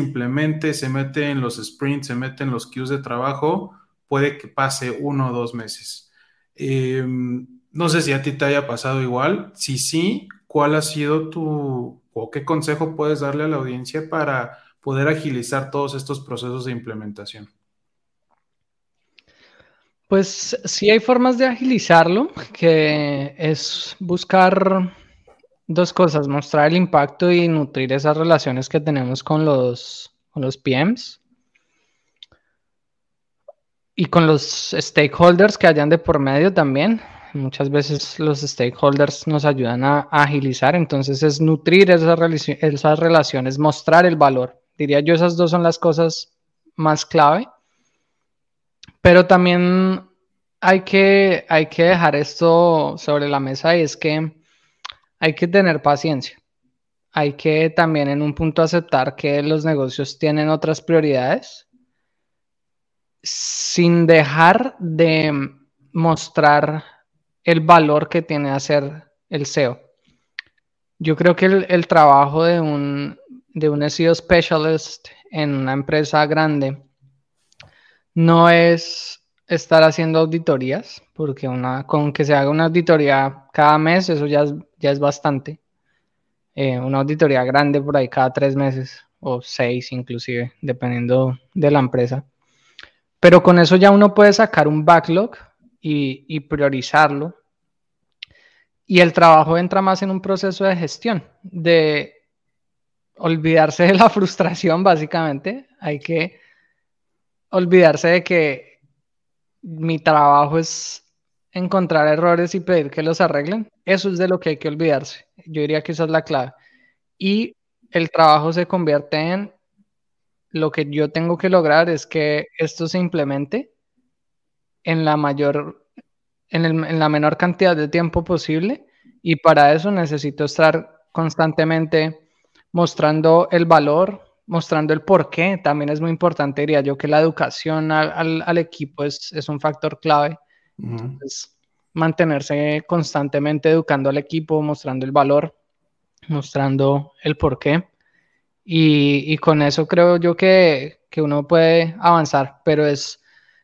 se mete en los sprints, se mete en los queues de trabajo, puede que pase uno o dos meses. Em, no sé si a ti te haya pasado igual. Si sí, ¿cuál ha sido tu o qué consejo puedes darle a la audiencia para poder agilizar todos estos procesos de implementación? Pues sí hay formas de agilizarlo, que es buscar dos cosas, mostrar el impacto y nutrir esas relaciones que tenemos con los, con los PMs y con los stakeholders que hayan de por medio también. Muchas veces los stakeholders nos ayudan a, agilizar, entonces es nutrir esas, esas relaciones, mostrar el valor. Diría yo, esas dos son las cosas más clave. Pero también hay que, hay que dejar esto sobre la mesa y es que hay que tener paciencia. Hay que también en un punto aceptar que los negocios tienen otras prioridades sin dejar de mostrar el valor que tiene hacer el SEO. Yo creo que el, trabajo de un, de un SEO specialist en una empresa grande no es estar haciendo auditorías, porque una, con que se haga una auditoría cada mes, eso ya es, ya es bastante. Eh, una auditoría grande por ahí cada tres meses o seis inclusive, dependiendo de la empresa. Pero con eso ya uno puede sacar un backlog y, y priorizarlo. Y el trabajo entra más en un proceso de gestión, de olvidarse de la [laughs] frustración, básicamente. Hay que olvidarse de que mi trabajo es encontrar errores y pedir que los arreglen. Eso es de lo que hay que olvidarse. Yo diría que esa es la clave. Y el trabajo se convierte en lo que yo tengo que lograr es que esto se implemente en la mayor, en, en la menor cantidad de tiempo posible. Y para eso necesito estar constantemente mostrando el valor, mostrando el por qué. También es muy importante, diría yo, que la educación al, equipo es, un factor clave. Mantenerse constantemente educando al equipo, mostrando el valor, mostrando el por qué. Y, con eso creo yo que, uno puede avanzar, pero es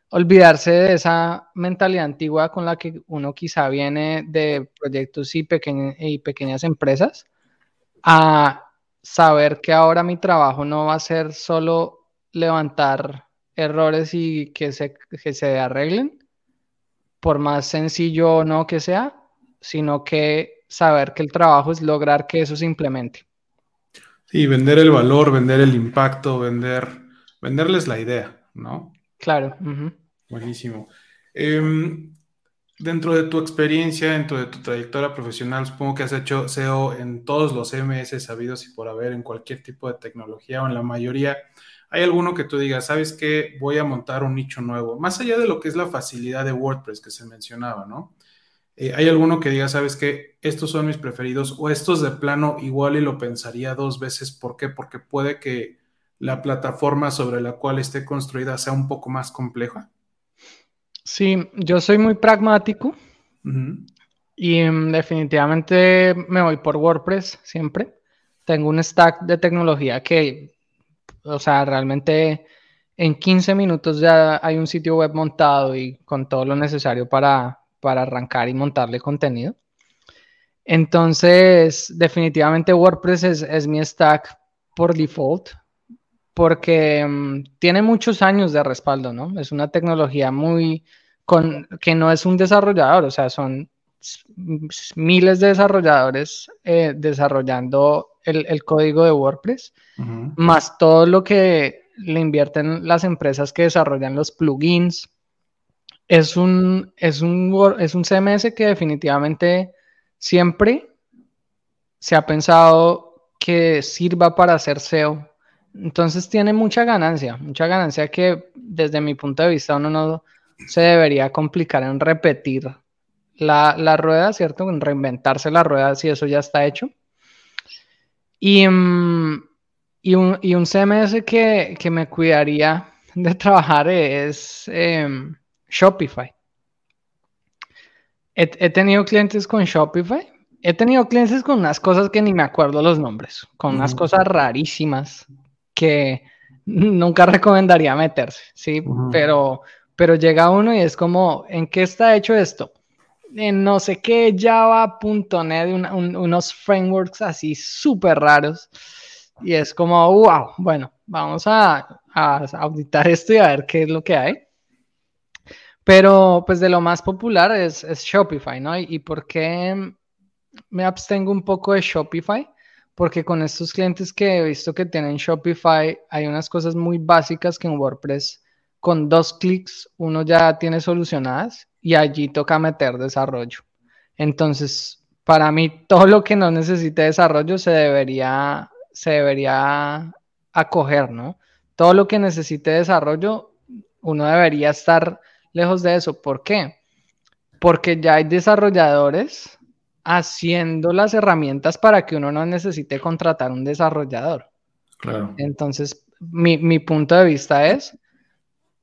olvidarse de esa mentalidad antigua con la que uno quizá viene de proyectos y, y pequeñas empresas a saber que ahora mi trabajo no va a ser solo levantar errores y que se, se arreglen, por más sencillo o no que sea, sino que saber que el trabajo es lograr que eso se implemente. Sí, vender el valor, vender el impacto, vender, venderles la idea, ¿no? Claro. Buenísimo. Em, Dentro de tu experiencia, dentro de tu trayectoria profesional, supongo que has hecho SEO en todos los MS sabidos y por haber, en cualquier tipo de tecnología o en la mayoría. ¿Hay alguno que tú digas, sabes que voy a montar un nicho nuevo? Más allá de lo que es la facilidad de WordPress que se mencionaba, ¿no? Eh, ¿Hay alguno que diga, sabes que estos son mis preferidos o estos de plano igual y lo pensaría dos veces? ¿Por qué? Porque puede que la plataforma sobre la cual esté construida sea un poco más compleja. Sí, yo soy muy pragmático y mm, definitivamente me voy por WordPress siempre. Tengo un stack de tecnología que, o sea, realmente en 15 minutos ya hay un sitio web montado y con todo lo necesario para, arrancar y montarle contenido. Entonces, definitivamente WordPress es, es mi stack por default porque mm, tiene muchos años de respaldo, ¿no? Es una tecnología muy, con, que no es un desarrollador, o sea, son miles de desarrolladores eh, desarrollando el, código de WordPress, más todo lo que le invierten las empresas que desarrollan los plugins. Es un, es un, es un CMS que definitivamente siempre se ha pensado que sirva para hacer SEO. Entonces tiene mucha ganancia, mucha ganancia que desde mi punto de vista uno no se debería complicar en repetir la, rueda, ¿cierto? En reinventarse la rueda si eso ya está hecho. Y, mm, y, un, CMS que, me cuidaría de trabajar es em, Shopify. He, tenido clientes con Shopify. He tenido clientes con unas cosas que ni me acuerdo los nombres, con unas cosas rarísimas que nunca recomendaría meterse, ¿sí? Pero pero llega uno y es como, ¿en qué está hecho esto? En no sé qué Java.net, unos frameworks así súper raros. Y es como, wow, bueno, vamos a, auditar esto y a ver qué es lo que hay. Pero pues de lo más popular es, Shopify, ¿no? ¿Y, por qué me abstengo un poco de Shopify? Porque con estos clientes que he visto que tienen Shopify, hay unas cosas muy básicas que en WordPress con dos clics uno ya tiene solucionadas y allí toca meter desarrollo. Entonces, para mí, [laughs] todo lo que no necesite desarrollo se debería, se debería acoger, ¿no? Todo lo que necesite desarrollo, uno debería estar lejos de eso. ¿Por qué? Porque ya hay desarrolladores haciendo las herramientas para que uno no necesite contratar un desarrollador. Claro. Entonces, mi, mi punto de vista es,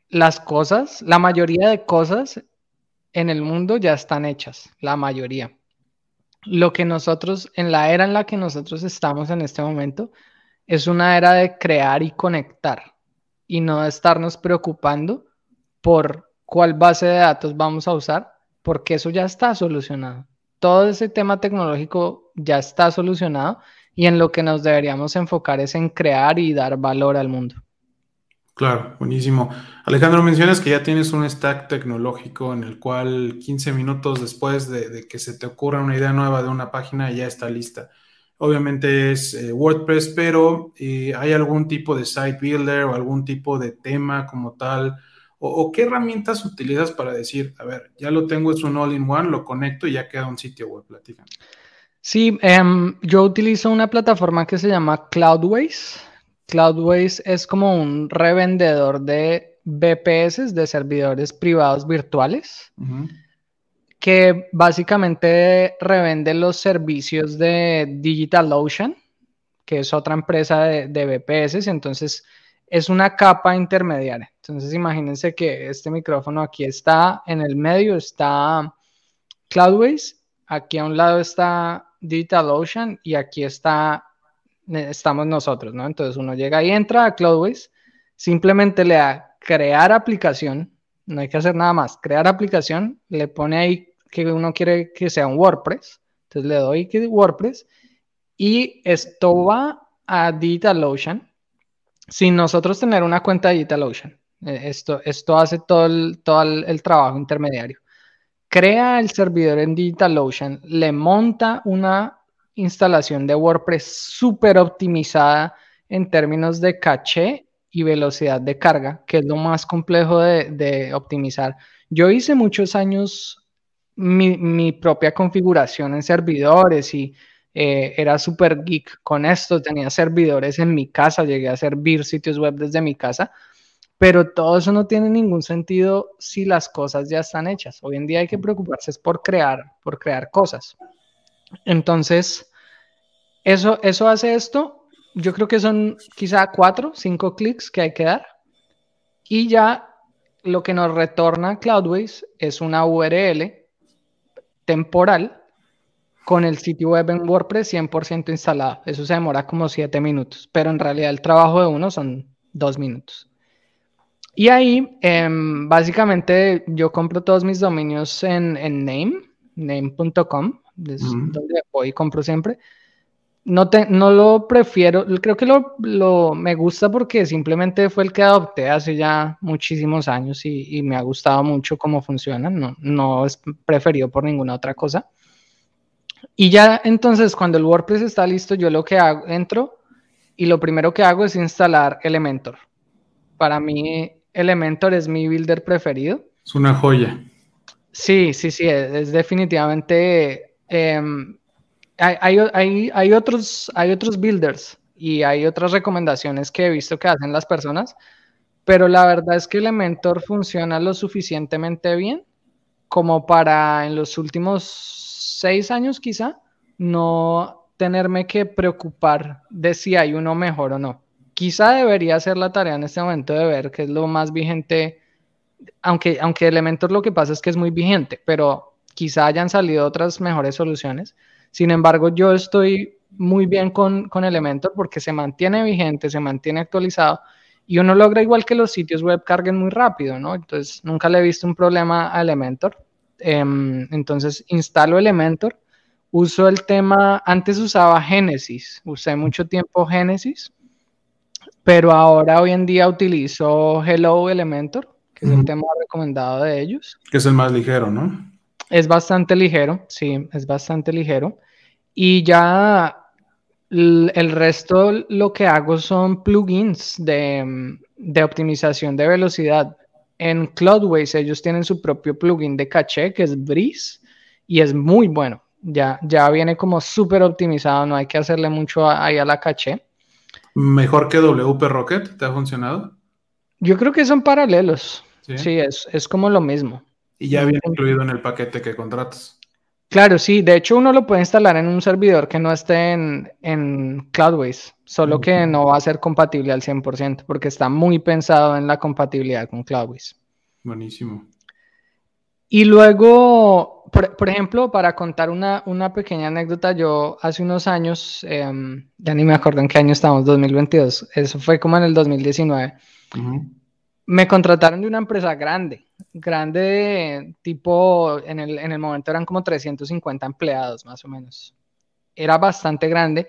las cosas, la mayoría de cosas en el mundo ya están hechas, la mayoría. Lo que nosotros, en la era en la que nosotros estamos en este momento, es una era de crear y conectar y no estarnos preocupando por cuál base de datos vamos a usar, porque eso ya está solucionado. Todo ese tema tecnológico ya está solucionado y en lo que nos deberíamos enfocar es en crear y dar valor al mundo. Claro, buenísimo. Alejandro, mencionas que ya tienes un stack tecnológico en el cual 15 minutos después de, que se te ocurra una idea nueva de una página ya está lista. Obviamente es eh, WordPress, pero eh, ¿hay algún tipo de site builder o algún tipo de tema como tal? O, qué herramientas utilizas para decir, a ver, ya lo tengo, es un all-in-one, lo conecto y ya queda un sitio web? Platican. Sí, em, yo utilizo una plataforma que se llama Cloudways. Cloudways es como un revendedor de VPS, de servidores privados virtuales, que básicamente revende los servicios de DigitalOcean, que es otra empresa de, de VPS, entonces es una capa intermediaria. Entonces imagínense que este micrófono aquí está, en el medio está Cloudways, aquí a un lado está DigitalOcean y aquí está estamos nosotros, ¿no? Entonces uno llega y entra a Cloudways, simplemente le da crear aplicación, no hay que hacer nada más, crear aplicación, le pone ahí que uno quiere que sea un WordPress, entonces le doy que WordPress y esto va a DigitalOcean sin nosotros tener una cuenta de DigitalOcean. Eh, esto, esto hace todo el, todo el trabajo intermediario. Crea el servidor en DigitalOcean, le monta una instalación de WordPress súper optimizada en términos de caché y velocidad de carga, que es lo más complejo de, optimizar. Yo hice muchos años mi, propia configuración en servidores y eh, era súper geek con esto, tenía servidores en mi casa, llegué a servir sitios web desde mi casa, pero todo eso no tiene ningún sentido si las cosas ya están hechas. Hoy en día hay que preocuparse por crear, por crear cosas. Entonces, eso, eso hace esto. Yo creo que son quizá cuatro, cinco clics que hay que dar. Y ya lo que nos retorna Cloudways es una URL temporal con el sitio web en WordPress 100% instalado. Eso se demora como siete minutos, pero en realidad el trabajo de uno son dos minutos. Y ahí, em, básicamente, yo compro todos mis dominios en, en Name, name.com, donde voy y compro siempre. no, te, no lo prefiero, creo que lo, lo, me gusta porque simplemente fue el que adopté hace ya muchísimos años y, y me ha gustado mucho cómo funciona, no, no es preferido por ninguna otra cosa. Y ya entonces cuando el WordPress está listo, yo lo que hago, entro y lo primero que hago es instalar Elementor. Para mí Elementor es mi builder preferido. Es una joya. Sí, sí, sí, es, definitivamente... Eh, hay, otros, builders y hay otras recomendaciones que he visto que hacen las personas, pero la verdad es que Elementor funciona lo suficientemente bien como para en los últimos seis años quizá no tenerme que preocupar de si hay uno mejor o no. Quizá debería hacer la tarea en este momento de ver qué es lo más vigente, aunque, aunque Elementor lo que pasa es que es muy vigente, pero quizá hayan salido otras mejores soluciones. Sin embargo, yo estoy muy bien con, con Elementor porque se mantiene vigente, se mantiene actualizado y uno logra igual que los sitios web carguen muy rápido, ¿no? Entonces, nunca le he visto un problema a Elementor. Em, entonces, instalo Elementor, uso el tema, antes usaba Genesis, usé mucho tiempo Genesis, pero ahora hoy en día utilizo Hello Elementor, que es el tema recomendado de ellos. Que es el más ligero, ¿no? Es bastante ligero, sí, es bastante ligero. Y ya el resto lo que hago son plugins de, optimización de velocidad. En Cloudways ellos tienen su propio plugin de caché que es Breeze y es muy bueno. Ya, ya viene como súper optimizado, no hay que hacerle mucho ahí a la caché. ¿Mejor que WP Rocket? ¿Te ha funcionado? Yo creo que son paralelos. Sí, es, es como lo mismo. Y ya viene incluido en el paquete que contratas. Claro, sí. De hecho, uno lo puede instalar en un servidor que no esté en, en Cloudways, solo que no va a ser compatible al 100% porque está muy pensado en la compatibilidad con Cloudways. Buenísimo. Y luego, por, ejemplo, para contar una, una, pequeña anécdota, yo hace unos años, em, ya ni me acuerdo en qué año estamos, 2022, eso fue como en el 2019 me contrataron de una empresa grande, grande tipo, en el, en el momento eran como 350 empleados más o menos. Era bastante grande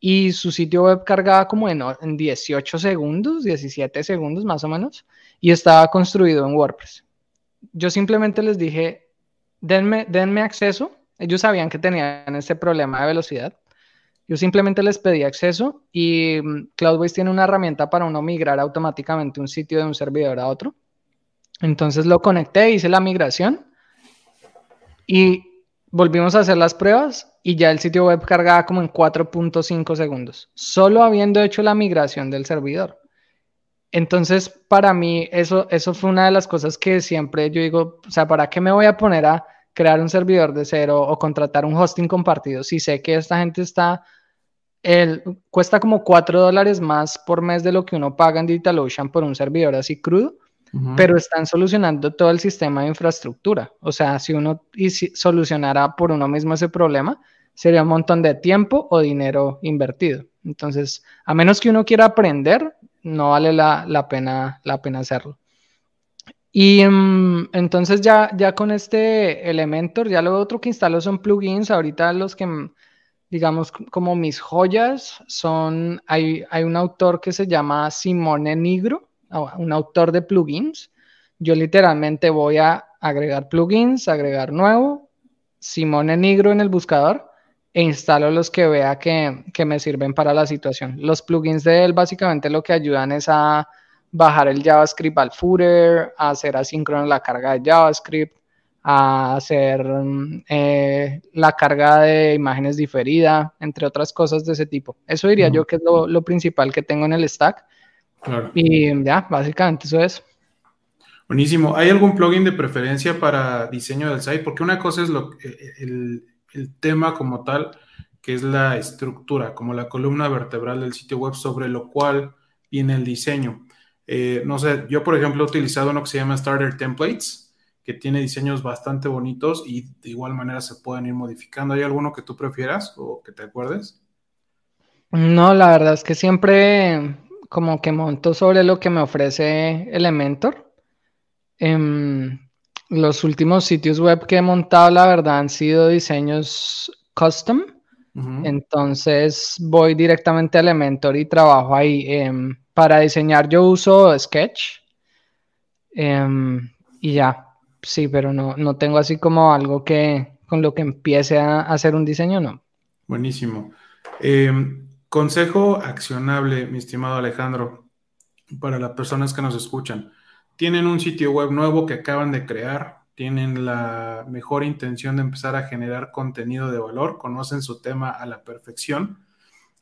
y su sitio web cargaba como en, en 18 segundos, 17 segundos más o menos, y estaba construido en WordPress. Yo simplemente les dije, denme, denme acceso. Ellos sabían que tenían ese problema de velocidad yo simplemente les pedí acceso y mm, Cloudways tiene una herramienta para uno migrar automáticamente un sitio de un servidor a otro. Entonces lo conecté, hice la migración y volvimos a hacer las pruebas y ya el sitio web cargaba como en 4.5 segundos, solo habiendo hecho la migración del servidor. Entonces, para mí, eso, eso fue una de las cosas que siempre yo digo, o sea, ¿para qué me voy a poner a crear un servidor de cero o contratar un hosting compartido si sé que esta gente está, el, cuesta como 4 dólares más por mes de lo que uno paga en DigitalOcean por un servidor así crudo, pero están solucionando todo el sistema de infraestructura. O sea, si uno y si solucionara por uno mismo ese problema, sería un montón de tiempo o dinero invertido. Entonces, a menos que uno quiera aprender, no vale la, la pena, la pena hacerlo. Y mm, entonces ya, ya con este Elementor, ya lo otro que instalo son plugins. Ahorita los que, mm, digamos, como mis joyas son, hay, hay un autor que se llama Simone Nigro, un autor de plugins. Yo literalmente voy a agregar plugins, agregar nuevo, Simone Nigro en el buscador e instalo los que vea que, que me sirven para la situación. Los plugins de él básicamente lo que ayudan es a bajar el JavaScript al footer, hacer asíncrono la carga de JavaScript, a hacer eh, la carga de imágenes diferida, entre otras cosas de ese tipo. Eso diría yo que es lo, principal que tengo en el stack. Y ya, básicamente eso es. Buenísimo. ¿Hay algún plugin de preferencia para diseño del site? Porque una cosa es lo, el, el tema como tal, que es la estructura, como la columna vertebral del sitio web sobre lo cual viene el diseño. Eh, no sé, yo por ejemplo he utilizado uno que se llama Starter Templates, que tiene diseños bastante bonitos y de igual manera se pueden ir modificando. ¿Hay alguno que tú prefieras o que te acuerdes? No, la verdad es que siempre como que monto sobre lo que me ofrece Elementor. Em, los últimos sitios web que he montado, la verdad, han sido diseños custom. Entonces voy directamente a Elementor y trabajo ahí. Em, para diseñar yo uso Sketch. Em, y ya, sí, pero no, no tengo así como algo que con lo que empiece a hacer un diseño, no. Buenísimo. Em, consejo accionable, mi estimado Alejandro, para las personas que nos escuchan. Tienen un sitio web nuevo que acaban de crear, tienen la mejor intención de empezar a generar contenido de valor, conocen su tema a la perfección.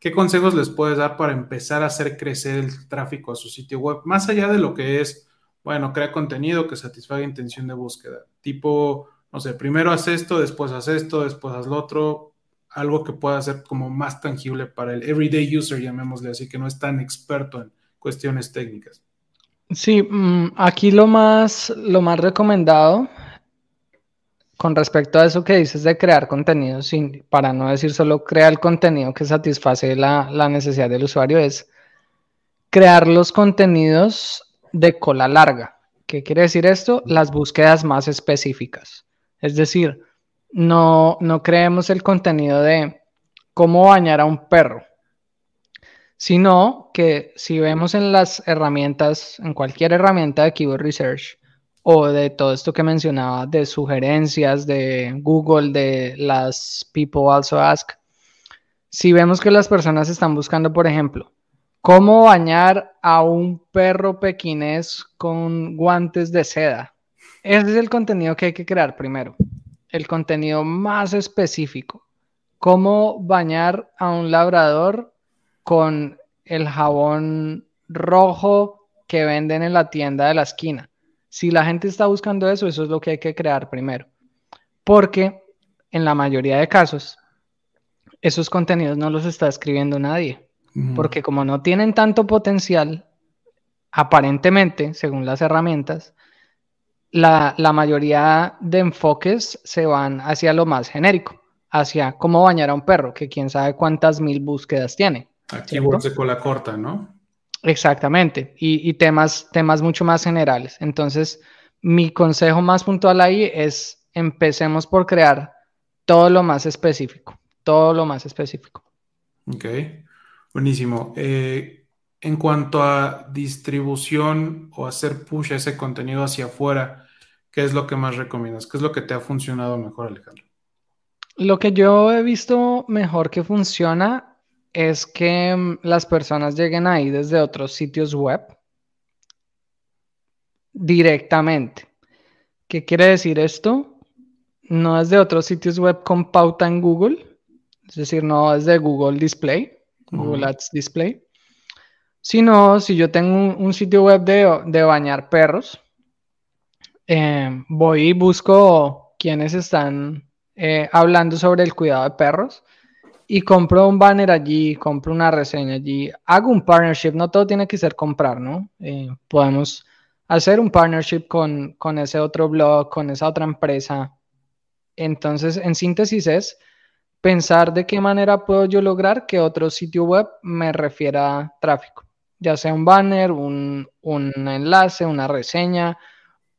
¿Qué consejos les puedes dar para empezar a hacer crecer el tráfico a su sitio web? Más allá de lo que es, bueno, crea contenido que satisfaga intención de búsqueda. Tipo, no sé, primero haz esto, después haz esto, después haz lo otro. Algo que pueda ser como más tangible para el everyday user, llamémosle así, que no es tan experto en cuestiones técnicas. Sí, mm, aquí lo más, lo más recomendado con respecto a eso que dices de crear contenido, sin, para no decir solo crear el contenido que satisface la, necesidad del usuario, es crear los contenidos de cola larga. ¿Qué quiere decir esto? Las búsquedas más específicas. Es decir, no, no creemos el contenido de cómo bañar a un perro, sino que si vemos en las herramientas, en cualquier herramienta de Keyword Research, o de todo esto que mencionaba de sugerencias de Google, de las People Also Ask, si vemos que las personas están buscando, por ejemplo, cómo bañar a un perro pequinés con guantes de seda, ese es el contenido que hay que crear primero, el contenido más específico. Cómo bañar a un labrador con el jabón rojo que venden en la tienda de la esquina si la gente está buscando eso, eso es lo que hay que crear primero. Porque en la mayoría de casos, esos contenidos no los está escribiendo nadie. Porque como no tienen tanto potencial, aparentemente, según las herramientas, la, la, mayoría de enfoques se van hacia lo más genérico, hacia cómo bañar a un perro, que quién sabe cuántas mil búsquedas tiene. Aquí de cola corta, ¿no? Exactamente, y, temas, temas mucho más generales. Entonces, mi consejo más puntual ahí es empecemos por crear todo lo más específico, todo lo más específico. Ok, buenísimo. Eh, en cuanto a distribución o hacer push a ese contenido hacia afuera, ¿qué es lo que más recomiendas? ¿Qué es lo que te ha funcionado mejor, Alejandro? Lo que yo he visto mejor que funciona es que mm, las personas lleguen ahí desde otros sitios web directamente. ¿Qué quiere decir esto? No es de otros sitios web con pauta en Google, es decir, no es de Google Display, Google Ads Display, sino si yo tengo un, sitio web de, bañar perros, eh, voy y busco quienes están eh, hablando sobre el cuidado de perros y compro un banner allí, compro una reseña allí, hago un partnership, no todo tiene que ser comprar, ¿no? Eh, podemos hacer un partnership con, con ese otro blog, con esa otra empresa. Entonces, en síntesis es pensar de qué manera puedo yo lograr que otro sitio web me refiera tráfico, ya sea un banner, un, un enlace, una reseña,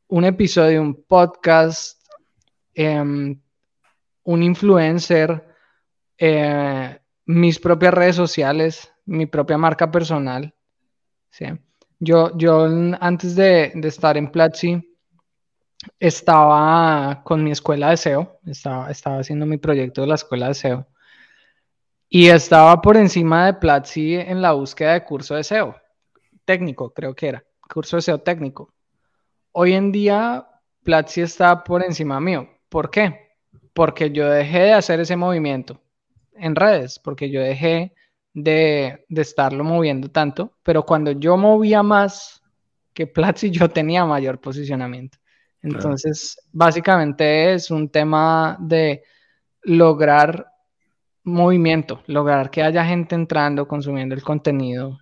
un episodio, un podcast, em, un influencer, eh, mis propias redes sociales, mi propia marca personal. ¿sí? Yo, yo antes de, estar en Platzi, estaba con mi escuela de SEO, estaba, estaba haciendo mi proyecto de la escuela de SEO. Y estaba por encima de Platzi en la búsqueda de curso de SEO, técnico creo que era, curso de SEO técnico. Hoy en día Platzi está por encima mío. ¿Por qué? Porque yo dejé de hacer ese movimiento en redes, porque yo dejé de, estarlo moviendo tanto, pero cuando yo movía más que Platzi, yo tenía mayor posicionamiento. Entonces, básicamente es un tema de lograr movimiento, lograr que haya gente entrando, consumiendo el contenido.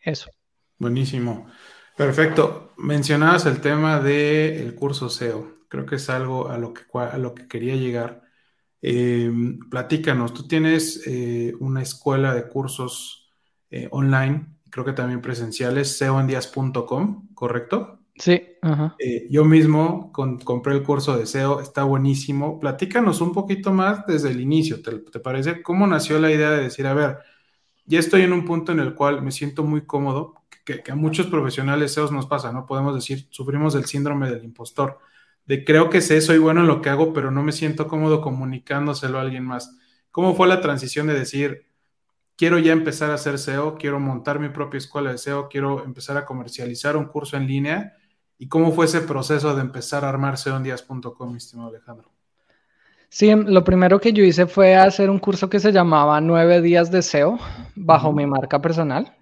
Eso. Buenísimo. Perfecto. Mencionabas el tema del curso SEO. Creo que es algo a lo que, a lo que quería llegar. Eh, platícanos, tú tienes eh, una escuela de cursos eh, online, creo que también presenciales, seoendias.com, ¿correcto? Sí. Eh, yo mismo compré el curso de SEO, está buenísimo. Platícanos un poquito más desde el inicio, ¿te, ¿te, parece? ¿Cómo nació la idea de decir, a ver, ya estoy en un punto en el cual me siento muy cómodo, que, a muchos profesionales SEOs nos pasa, ¿no? Podemos decir, sufrimos del síndrome del impostor, de creo que sé, soy bueno en lo que hago, pero no me siento cómodo comunicándoselo a alguien más. ¿Cómo fue la transición de decir, quiero ya empezar a hacer SEO, quiero montar mi propia escuela de SEO, quiero empezar a comercializar un curso en línea? ¿Y cómo fue ese proceso de empezar a armar seondias.com, mi estimado Alejandro? Sí, lo primero que yo hice fue hacer un curso que se llamaba Nueve días de SEO bajo mi marca personal.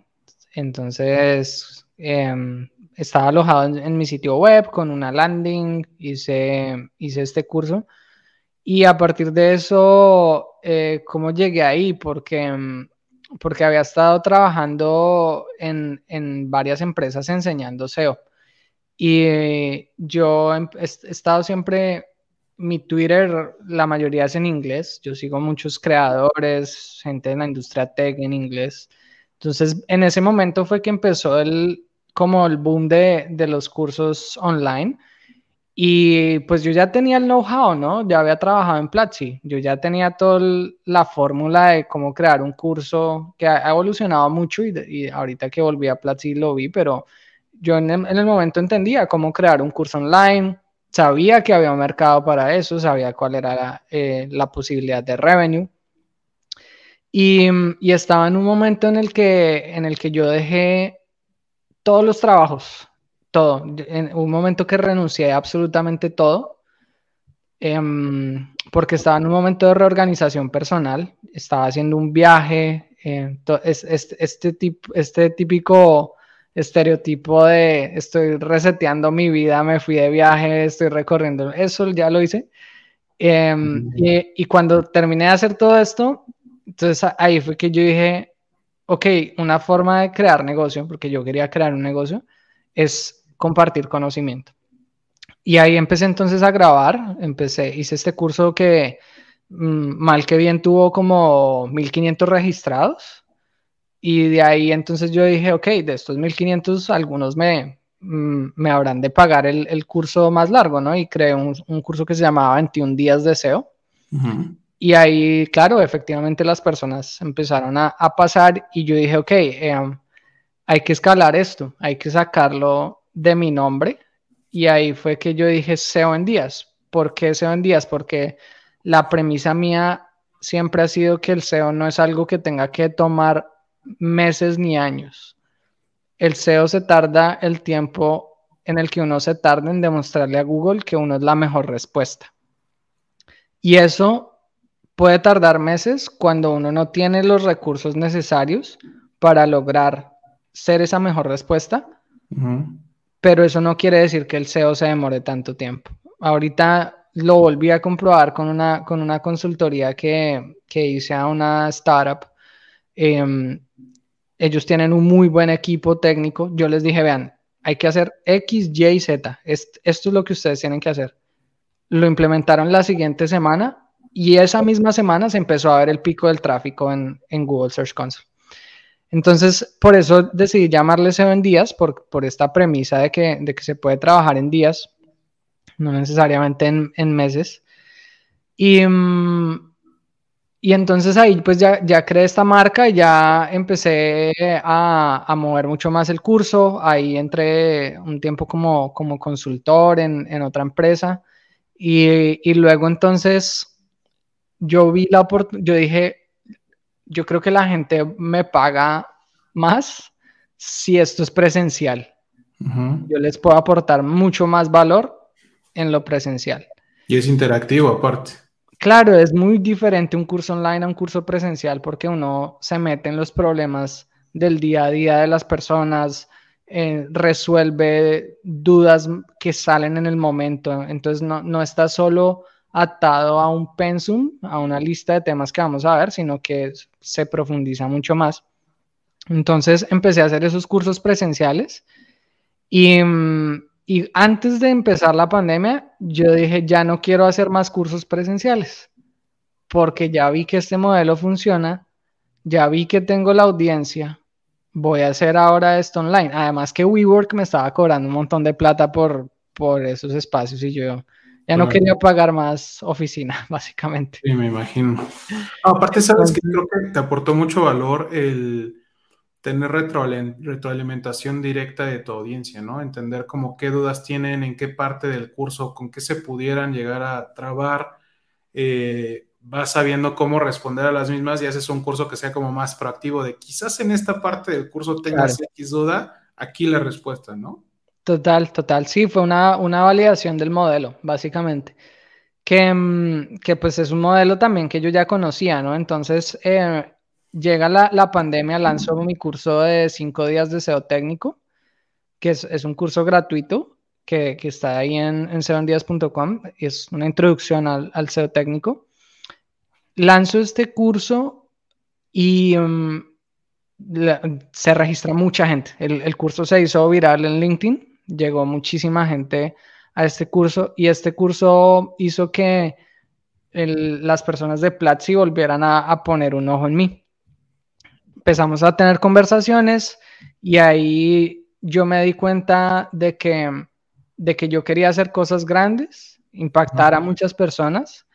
Entonces, em, estaba alojado en, mi sitio web con una landing, hice, hice este curso. Y a partir de eso, eh, ¿cómo llegué ahí? Porque, em, porque había estado trabajando en, en varias empresas enseñando SEO. Y yo he estado siempre mi Twitter, la mayoría es en inglés. Yo sigo muchos creadores, gente en la industria tech en inglés. Entonces, en ese momento fue que empezó el, como el boom de, de los cursos online. Y pues yo ya tenía el know-how, ¿no? Ya había trabajado en Platzi. Yo ya tenía toda la fórmula de cómo crear un curso que ha evolucionado mucho y, y ahorita que volví a Platzi lo vi, pero yo en el, en el momento entendía cómo crear un curso online, sabía que había un mercado para eso, sabía cuál era la, eh, posibilidad de revenue. Y, estaba en un momento en el, que, en el que yo dejé todos los trabajos, todo. En un momento que renuncié a absolutamente todo, em, porque estaba en un momento de reorganización personal, estaba haciendo un viaje, eh, este, tipo, este típico estereotipo de estoy reseteando mi vida, me fui de viaje, estoy recorriendo, eso ya lo hice. Em, y, cuando terminé de hacer todo esto, entonces ahí fue que yo dije, ok, una forma de crear negocio, porque yo quería crear un negocio, es compartir conocimiento. Y ahí empecé entonces a grabar, empecé, hice este curso que mm, mal que bien tuvo como 1500 registrados y de ahí entonces yo dije, ok, de estos 1500 algunos me, mm, me habrán de pagar el, el, curso más largo, ¿no? Y creé un, un, curso que se llamaba 21 días de SEO. Y ahí, claro, efectivamente las personas empezaron a, a pasar y yo dije, ok, em, hay que escalar esto, hay que sacarlo de mi nombre. Y ahí fue que yo dije SEO en días. ¿Por qué SEO en días? Porque la premisa mía siempre ha sido que el SEO no es algo que tenga que tomar meses ni años. El SEO se tarda el tiempo en el que uno se tarda en demostrarle a Google que uno es la mejor respuesta. Y eso puede tardar meses cuando uno no tiene los recursos necesarios para lograr ser esa mejor respuesta. Pero eso no quiere decir que el SEO se demore tanto tiempo. Ahorita lo volví a comprobar con una, con una consultoría que, que hice a una startup. Em, ellos tienen un muy buen equipo técnico. Yo les dije, vean, hay que hacer X, Y y Z. Esto es lo que ustedes tienen que hacer. Lo implementaron la siguiente semana y esa misma semana se empezó a ver el pico del tráfico en, Google Search Console. Entonces, por eso decidí llamarle SEO en días, por, por esta premisa de que, de que, se puede trabajar en días, no necesariamente en, en meses. Y, y entonces ahí pues ya, ya creé esta marca y ya empecé a, a, mover mucho más el curso. Ahí entré un tiempo como, como consultor en, en otra empresa. Y, y, luego entonces yo vi la oportunidad, yo dije, yo creo que la gente me paga más si esto es presencial. Yo les puedo aportar mucho más valor en lo presencial. Y es interactivo aparte. Claro, es muy diferente un curso online a un curso presencial porque uno se mete en los problemas del día a día de las personas, eh, resuelve dudas que salen en el momento. Entonces no, no está solo atado a un pensum, a una lista de temas que vamos a ver, sino que se profundiza mucho más. Entonces empecé a hacer esos cursos presenciales y, mm, y antes de empezar la pandemia, yo dije, ya no quiero hacer más cursos presenciales, porque ya vi que este modelo funciona, ya vi que tengo la audiencia, voy a hacer ahora esto online. Además que WeWork me estaba cobrando un montón de plata por, por esos espacios y yo ya no quería pagar más oficina, [laughs] básicamente. Sí, me imagino. aparte, sabes que creo que te aportó mucho valor el tener retroalimentación directa de tu audiencia, ¿no? Entender como qué dudas tienen, en qué parte del curso, con qué se pudieran llegar a trabar. Eh, vas sabiendo cómo responder a las mismas y haces un curso que sea como más proactivo de quizás en esta parte del curso tengas X duda, aquí la respuesta, ¿no? Total, total. Sí, fue una, una validación del modelo, básicamente. Que, mm, que, pues es un modelo también que yo ya conocía, ¿no? Entonces, eh, llega la, la, pandemia, lanzo mi curso de cinco días de SEO técnico, que es, un curso gratuito que, que está ahí en, en seondias.com, es una introducción al, al, SEO técnico. Lanzo este curso y la, se registra mucha gente. El, el curso se hizo viral en LinkedIn llegó muchísima gente a este curso y este curso hizo que las personas de Platzi volvieran a, poner un ojo en mí. Empezamos a tener conversaciones y ahí yo me di cuenta de que, de que yo quería hacer cosas grandes, impactar a muchas personas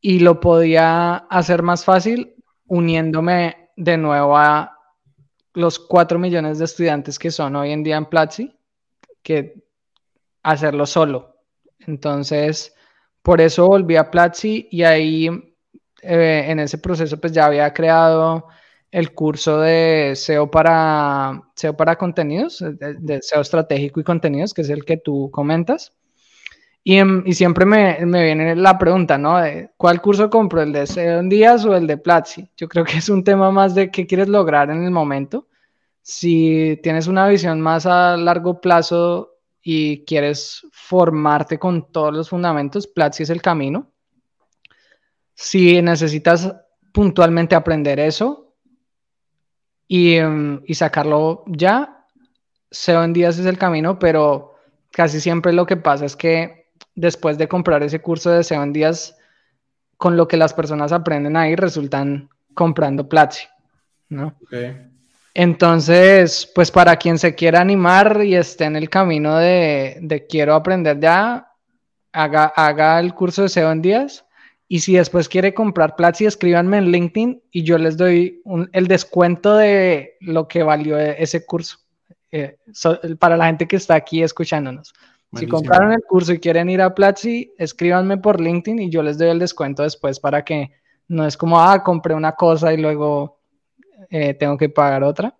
y lo podía hacer más fácil uniéndome de nuevo a los cuatro millones de estudiantes que son hoy en día en Platzi que hacerlo solo. Entonces, por eso volví a Platzi y ahí eh, en ese proceso pues ya había creado el curso de SEO para, SEO para contenidos, de, SEO estratégico y contenidos, que es el que tú comentas. Y, em, y siempre me, me, viene la pregunta, ¿no? De, ¿Cuál curso compro? ¿El de SEO en días o el de Platzi? Yo creo que es un tema más de qué quieres lograr en el momento si tienes una visión más a largo plazo y quieres formarte con todos los fundamentos, Platzi es el camino. Si necesitas puntualmente aprender eso y, em, y sacarlo ya, SEO en días es el camino, pero casi siempre lo que pasa es que después de comprar ese curso de SEO en días, con lo que las personas aprenden ahí, resultan comprando Platzi, ¿no? Entonces, pues para quien se quiera animar y esté en el camino de, quiero aprender ya, haga, haga, el curso de SEO en días. Y si después quiere comprar Platzi, escríbanme en LinkedIn y yo les doy el descuento de lo que valió e, ese curso. Eh, para la gente que está aquí escuchándonos. Si compraron el curso y quieren ir a Platzi, escríbanme por LinkedIn y yo les doy el descuento después para que no es como, ah, compré una cosa y luego eh, tengo que pagar otra.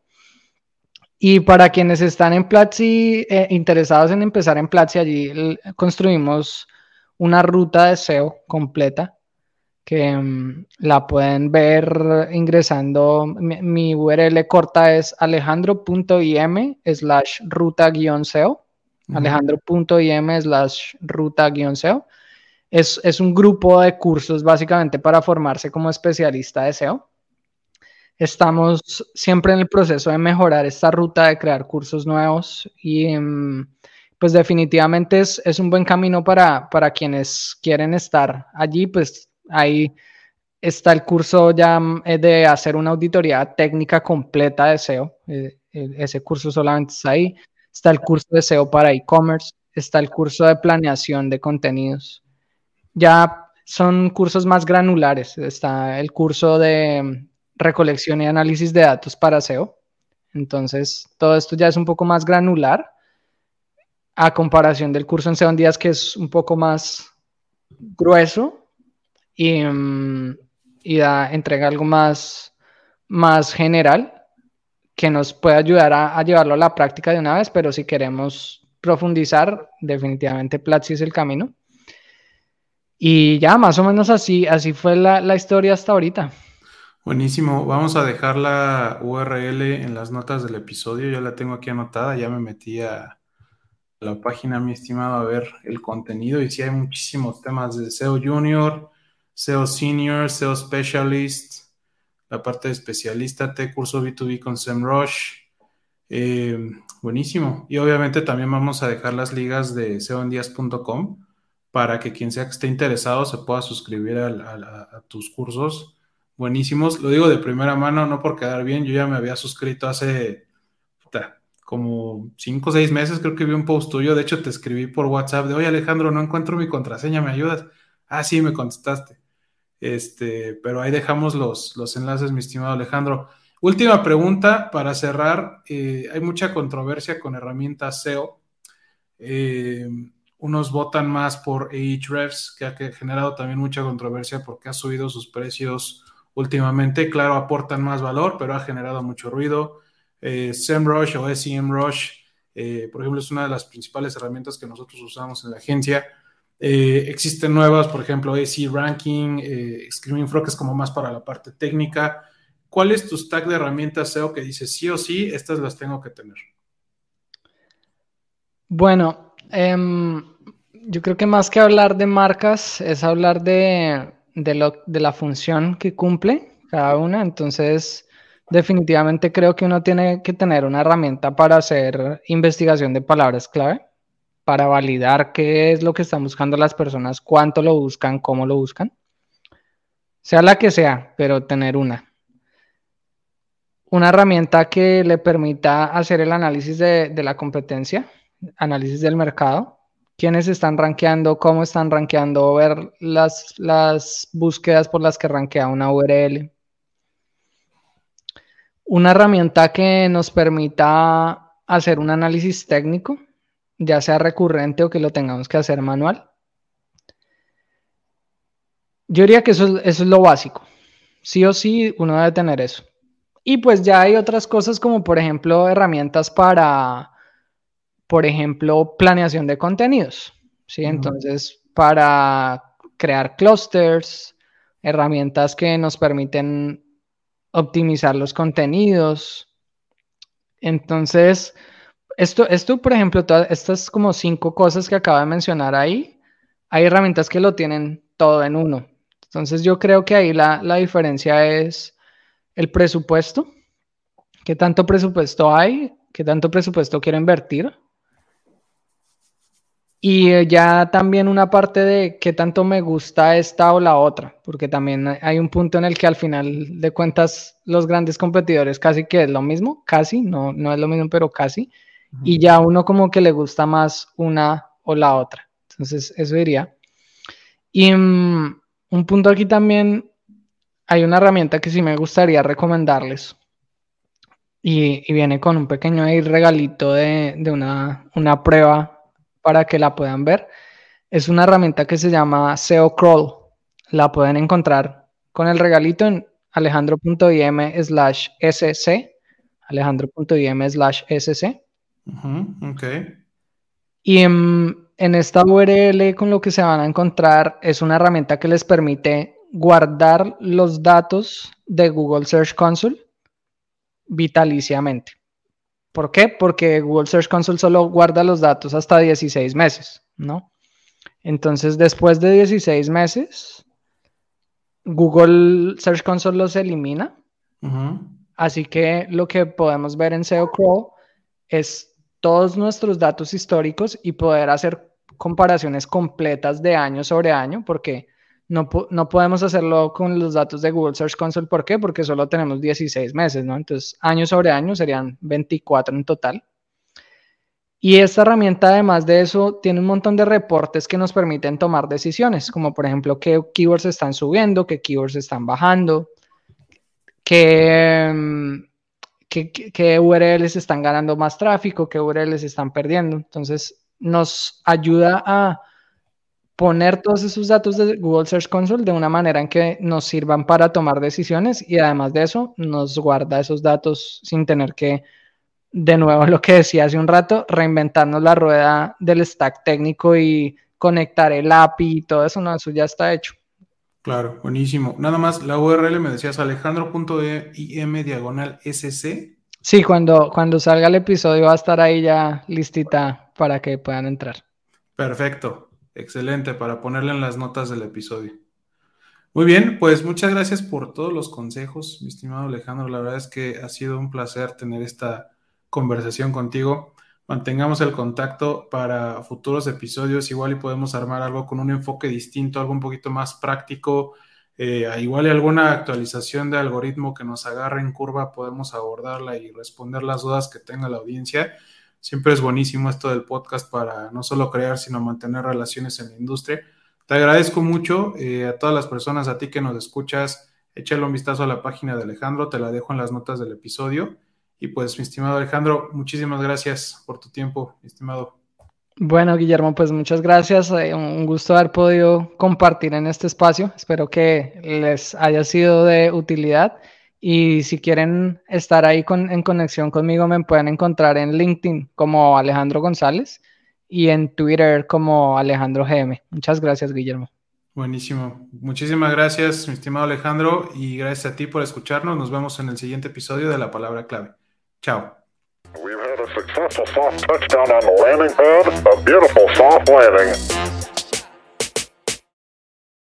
Y para quienes están en Platzi, eh, interesados en empezar en Platzi, allí construimos una ruta de SEO completa que mm, la pueden ver ingresando. Mi, URL corta es alejandro.im slash ruta-seo. Alejandro.im slash ruta-seo. Es, es un grupo de cursos básicamente para formarse como especialista de SEO. Estamos siempre en el proceso de mejorar esta ruta, de crear cursos nuevos y mm, pues definitivamente es, es un buen camino para, para, quienes quieren estar allí, pues ahí está el curso ya mm, eh, de hacer una auditoría técnica completa de SEO, eh, ese curso solamente está ahí, está el curso de SEO para e-commerce, está el curso de planeación de contenidos. Ya son cursos más granulares, está el curso de recolección y análisis de datos para SEO. Entonces, todo esto ya es un poco más granular a comparación del curso en SEO en días que es un poco más grueso y, mm, da, entrega algo más, más general que nos puede ayudar a, llevarlo a la práctica de una vez, pero si queremos profundizar, definitivamente Platzi es el camino. Y ya, más o menos así, así fue la, la historia hasta ahorita. Buenísimo. Vamos a dejar la URL en las notas del episodio. Ya la tengo aquí anotada. Ya me metí a la página, mi estimado, a ver el contenido. Y sí hay muchísimos temas de SEO Junior, SEO Senior, SEO Specialist, la parte de especialista, T curso B2B con SEMrush. Eh, buenísimo. Y obviamente también vamos a dejar las ligas de seoendias.com para que quien sea que esté interesado se pueda suscribir a tus cursos buenísimos. Lo digo de primera mano, no por quedar bien. Yo ya me había suscrito hace como cinco o seis meses, creo que vi un post tuyo. De hecho, te escribí por WhatsApp de, oye Alejandro, no encuentro mi contraseña, ¿me ayudas? Ah, sí, me contestaste. Este, pero ahí dejamos los, los enlaces, mi estimado Alejandro. Última pregunta para cerrar. Eh, hay mucha controversia con herramientas SEO. Eh, unos votan más por Ahrefs, que ha generado también mucha controversia porque ha subido sus precios últimamente. Claro, aportan más valor, pero ha generado mucho ruido. Eh, SEMrush o SEMrush, eh, por ejemplo, es una de las principales herramientas que nosotros usamos en la agencia. Eh, existen nuevas, por ejemplo, SE Ranking, eh, Screaming Frog, que es como más para la parte técnica. ¿Cuál es tu stack de herramientas SEO que dices sí o sí, estas las tengo que tener? Bueno, em, yo creo que más que hablar de marcas es hablar de, de la función que cumple cada una. Entonces, definitivamente creo que uno tiene que tener una herramienta para hacer investigación de palabras clave, para validar qué es lo que están buscando las personas, cuánto lo buscan, cómo lo buscan. Sea la que sea, pero tener una. Una herramienta que le permita hacer el análisis de, la competencia, análisis del mercado, quiénes están rankeando, cómo están rankeando, ver las, las búsquedas por las que rankea una URL, una herramienta que nos permita hacer un análisis técnico, ya sea recurrente o que lo tengamos que hacer manual. Yo diría que eso, es lo básico. Sí o sí, uno debe tener eso. Y pues ya hay otras cosas como por ejemplo herramientas para, por ejemplo, planeación de contenidos. ¿sí? Entonces, para crear clusters, herramientas que nos permiten optimizar los contenidos. Entonces, esto, esto por ejemplo, todas estas como cinco cosas que acabo de mencionar ahí, hay herramientas que lo tienen todo en uno. Entonces, yo creo que ahí la, la diferencia es el presupuesto. ¿Qué tanto presupuesto hay? ¿Qué tanto presupuesto quiero invertir? Y eh, ya también una parte de qué tanto me gusta esta o la otra, porque también hay un punto en el que al final de cuentas los grandes competidores casi que es lo mismo, casi, no, no es lo mismo, pero casi, y ya uno como que le gusta más una o la otra. Entonces, eso diría. Y mm, un punto aquí también, hay una herramienta que sí me gustaría recomendarles. Y, viene con un pequeño regalito de, de una, una prueba para que la puedan ver. Es una herramienta que se llama SEO Crawl. La pueden encontrar con el regalito en alejandro.im slash sc. Alejandro.im slash sc. Y en, en esta URL con lo que se van a encontrar es una herramienta que les permite guardar los datos de Google Search Console vitaliciamente. ¿Por qué? Porque Google Search Console solo guarda los datos hasta 16 meses, ¿no? Entonces, después de 16 meses, Google Search Console los elimina. Así que lo que podemos ver en SEO Crawl es todos nuestros datos históricos y poder hacer comparaciones completas de año sobre año, porque no, podemos hacerlo con los datos de Google Search Console. ¿Por qué? Porque solo tenemos 16 meses, ¿no? Entonces, año sobre año serían 24 en total. Y esta herramienta, además de eso, tiene un montón de reportes que nos permiten tomar decisiones, como por ejemplo qué keywords están subiendo, qué keywords están bajando, qué, mm, qué, qué URLs están ganando más tráfico, qué URLs están perdiendo. Entonces, nos ayuda a poner todos esos datos de Google Search Console de una manera en que nos sirvan para tomar decisiones y además de eso nos guarda esos datos sin tener que, de nuevo [laughs] lo que decía hace un rato, reinventarnos la rueda del stack técnico y conectar el API y todo eso, no, eso ya está hecho. Claro, buenísimo. Nada más, la URL me decías alejandro.im diagonal sc. Sí, cuando, cuando salga el episodio va a estar ahí ya listita para que puedan entrar. Perfecto. Excelente, para ponerle en las notas del episodio. Muy bien, pues muchas gracias por todos los consejos, mi estimado Alejandro. La verdad es que ha sido un placer tener esta conversación contigo. Mantengamos el contacto para futuros episodios, igual y podemos armar algo con un enfoque distinto, algo un poquito más práctico, eh, igual alguna actualización de algoritmo que nos agarre en curva, podemos abordarla y responder las dudas que tenga la audiencia. Siempre es buenísimo esto del podcast para no solo crear, sino mantener relaciones en la industria. Te agradezco mucho eh, a todas las personas, a ti que nos escuchas. Échale un vistazo a la página de Alejandro, te la dejo en las notas del episodio. Y pues, mi estimado Alejandro, muchísimas gracias por tu tiempo, mi estimado. Bueno, Guillermo, pues muchas gracias. Eh, un gusto haber podido compartir en este espacio. Espero que les haya sido de utilidad. Y si quieren estar ahí en conexión conmigo, me pueden encontrar en LinkedIn como Alejandro González y en Twitter como Alejandro GM. Muchas gracias, Guillermo. Buenísimo. Muchísimas gracias, mi estimado Alejandro, y gracias a ti por escucharnos. Nos vemos en el siguiente episodio de La Palabra Clave. Chao. successful soft touchdown on the landing pad. A beautiful soft landing.